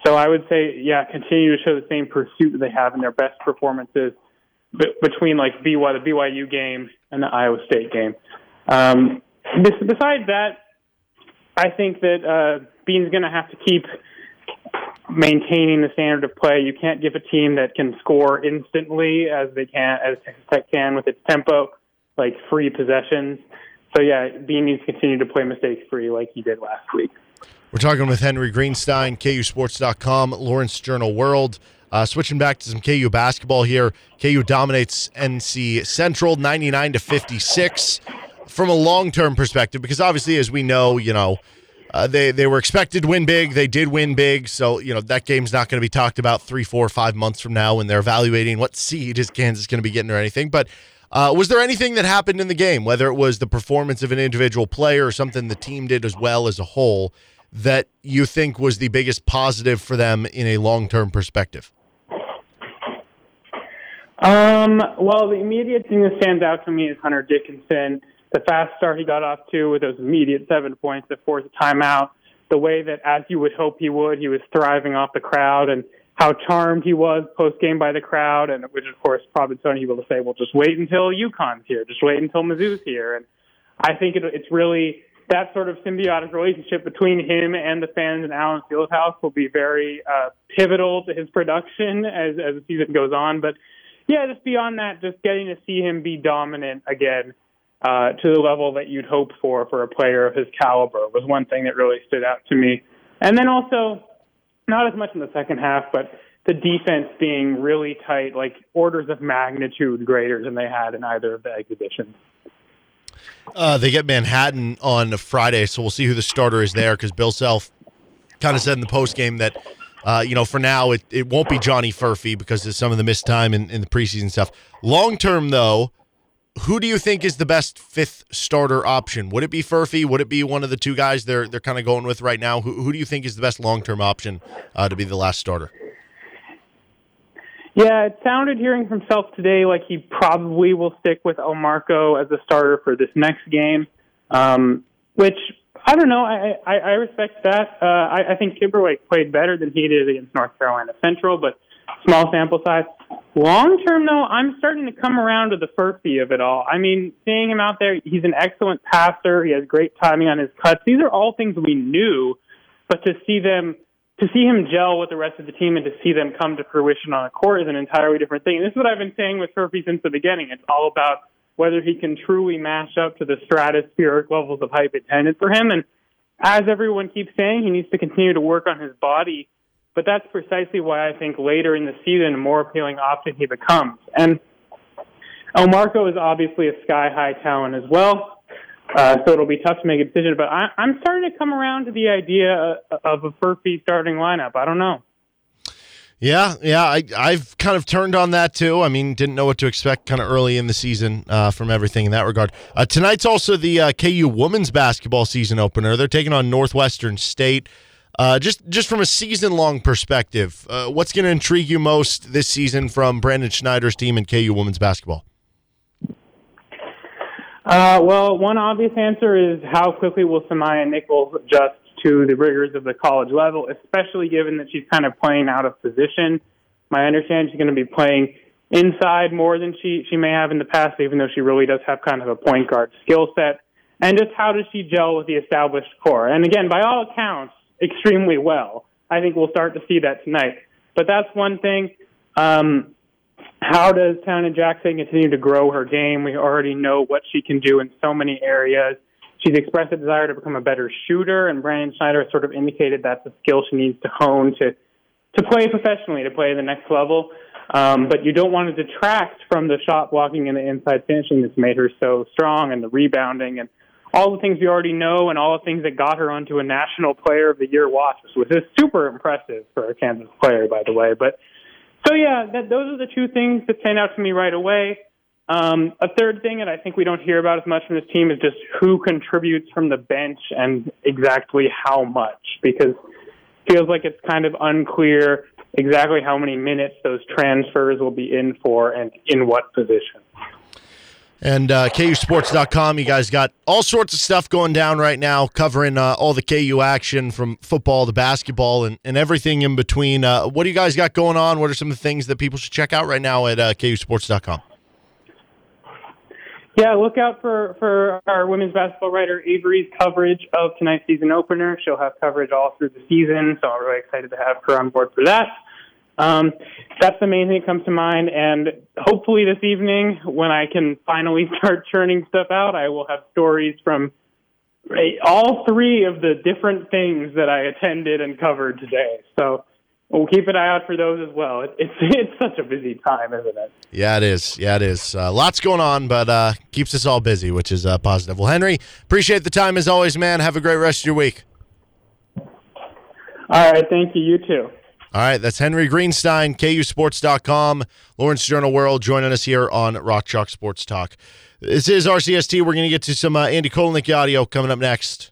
So I would say, yeah, continue to show the same pursuit that they have in their best performances between like BYU, the BYU game and the Iowa State game. Um, besides that, I think that uh, Bean's going to have to keep maintaining the standard of play. You can't give a team that can score instantly as they can as Texas Tech can with its tempo, like free possessions. So yeah, Bean needs to continue to play mistake free like he did last week. We're talking with Henry Greenstein, KUSports.com, Lawrence Journal World. Uh, switching back to some KU basketball here. KU dominates NC Central 99 to 56 from a long term perspective because obviously, as we know, you know, uh, they they were expected to win big. They did win big, so you know that game's not going to be talked about three, four, five months from now when they're evaluating what seed is Kansas going to be getting or anything. But uh, was there anything that happened in the game, whether it was the performance of an individual player or something the team did as well as a whole, that you think was the biggest positive for them in a long term perspective? Um, well, the immediate thing that stands out to me is Hunter Dickinson the fast start he got off to with those immediate seven points that forced a timeout, the way that, as you would hope he would, he was thriving off the crowd, and how charmed he was post game by the crowd, and which of course probably Tony able to say, well, just wait until UConn's here, just wait until Mizzou's here, and I think it, it's really that sort of symbiotic relationship between him and the fans in Allen Fieldhouse will be very uh, pivotal to his production as as the season goes on. But yeah, just beyond that, just getting to see him be dominant again uh, to the level that you'd hope for for a player of his caliber was one thing that really stood out to me. And then also, not as much in the second half, but the defense being really tight, like orders of magnitude greater than they had in either of the exhibitions. Uh, they get Manhattan on Friday, so we'll see who the starter is there because Bill Self kind of said in the post game that. Uh, you know, for now, it, it won't be Johnny Furphy because of some of the missed time in, in the preseason stuff. Long term, though, who do you think is the best fifth starter option? Would it be Furphy? Would it be one of the two guys they're they're kind of going with right now? Who, who do you think is the best long term option uh, to be the last starter? Yeah, it sounded hearing from Self today like he probably will stick with Elmarko as a starter for this next game, um, which I don't know. I I, I respect that. Uh, I, I think Timberlake played better than he did against North Carolina Central, but small sample size. Long term, though, I'm starting to come around to the Furphy of it all. I mean, seeing him out there, he's an excellent passer. He has great timing on his cuts. These are all things we knew, but to see them, to see him gel with the rest of the team and to see them come to fruition on a court is an entirely different thing. This is what I've been saying with Furphy since the beginning. It's all about whether he can truly mash up to the stratospheric levels of hype intended for him. And as everyone keeps saying, he needs to continue to work on his body but that's precisely why I think later in the season, a more appealing option he becomes. And Elmarko is obviously a sky high talent as well. Uh, so it'll be tough to make a decision, but I, I'm starting to come around to the idea of a Furphy starting lineup. I don't know. Yeah, yeah, I, I've kind of turned on that too. I mean, didn't know what to expect kind of early in the season uh, from everything in that regard. Uh, tonight's also the uh, KU women's basketball season opener. They're taking on Northwestern State. Uh, just just from a season long perspective, uh, what's going to intrigue you most this season from Brandon Schneider's team in KU women's basketball? Uh, well, one obvious answer is how quickly will S'Mya Nichols adjust to the rigors of the college level, especially given that she's kind of playing out of position. My understanding she's going to be playing inside more than she she may have in the past, even though she really does have kind of a point guard skill set. And just how does she gel with the established core? And again, by all accounts, extremely well. I think we'll start to see that tonight. But that's one thing. Um, how does Taiyanna Jackson continue to grow her game? We already know what she can do in so many areas. She's expressed a desire to become a better shooter, and Brandon Schneider sort of indicated that's a skill she needs to hone to to play professionally, to play the next level. Um, but you don't want to detract from the shot blocking and the inside finishing that's made her so strong, and the rebounding and all the things we already know and all the things that got her onto a National Player of the Year watch, which is super impressive for a Kansas player, by the way. But so yeah, that, those are the two things that stand out to me right away. Um, a third thing, and I think we don't hear about as much from this team, is just who contributes from the bench and exactly how much, because it feels like it's kind of unclear exactly how many minutes those transfers will be in for and in what position. And uh, KUSports.com, you guys got all sorts of stuff going down right now, covering uh, all the KU action from football to basketball and, and everything in between. Uh, what do you guys got going on? What are some of the things that people should check out right now at uh, KUSports.com? Yeah, look out for, for our women's basketball writer Avery's coverage of tonight's season opener. She'll have coverage all through the season, so I'm really excited to have her on board for that. Um, that's the main thing that comes to mind. And hopefully this evening, when I can finally [LAUGHS] start churning stuff out, I will have stories from all three of the different things that I attended and covered today. So we'll keep an eye out for those as well. It's [LAUGHS] it's such a busy time, isn't it? Yeah, it is. Yeah, it is. Uh, lots going on, but uh, keeps us all busy, which is uh, positive. Well, Henry, appreciate the time as always, man. Have a great rest of your week. All right, thank you. You too. All right, that's Henry Greenstein, KUSports.com, Lawrence Journal World, joining us here on Rock Chalk Sports Talk. This is RCST. We're going to get to some uh, Andy Kotelnicki audio coming up next.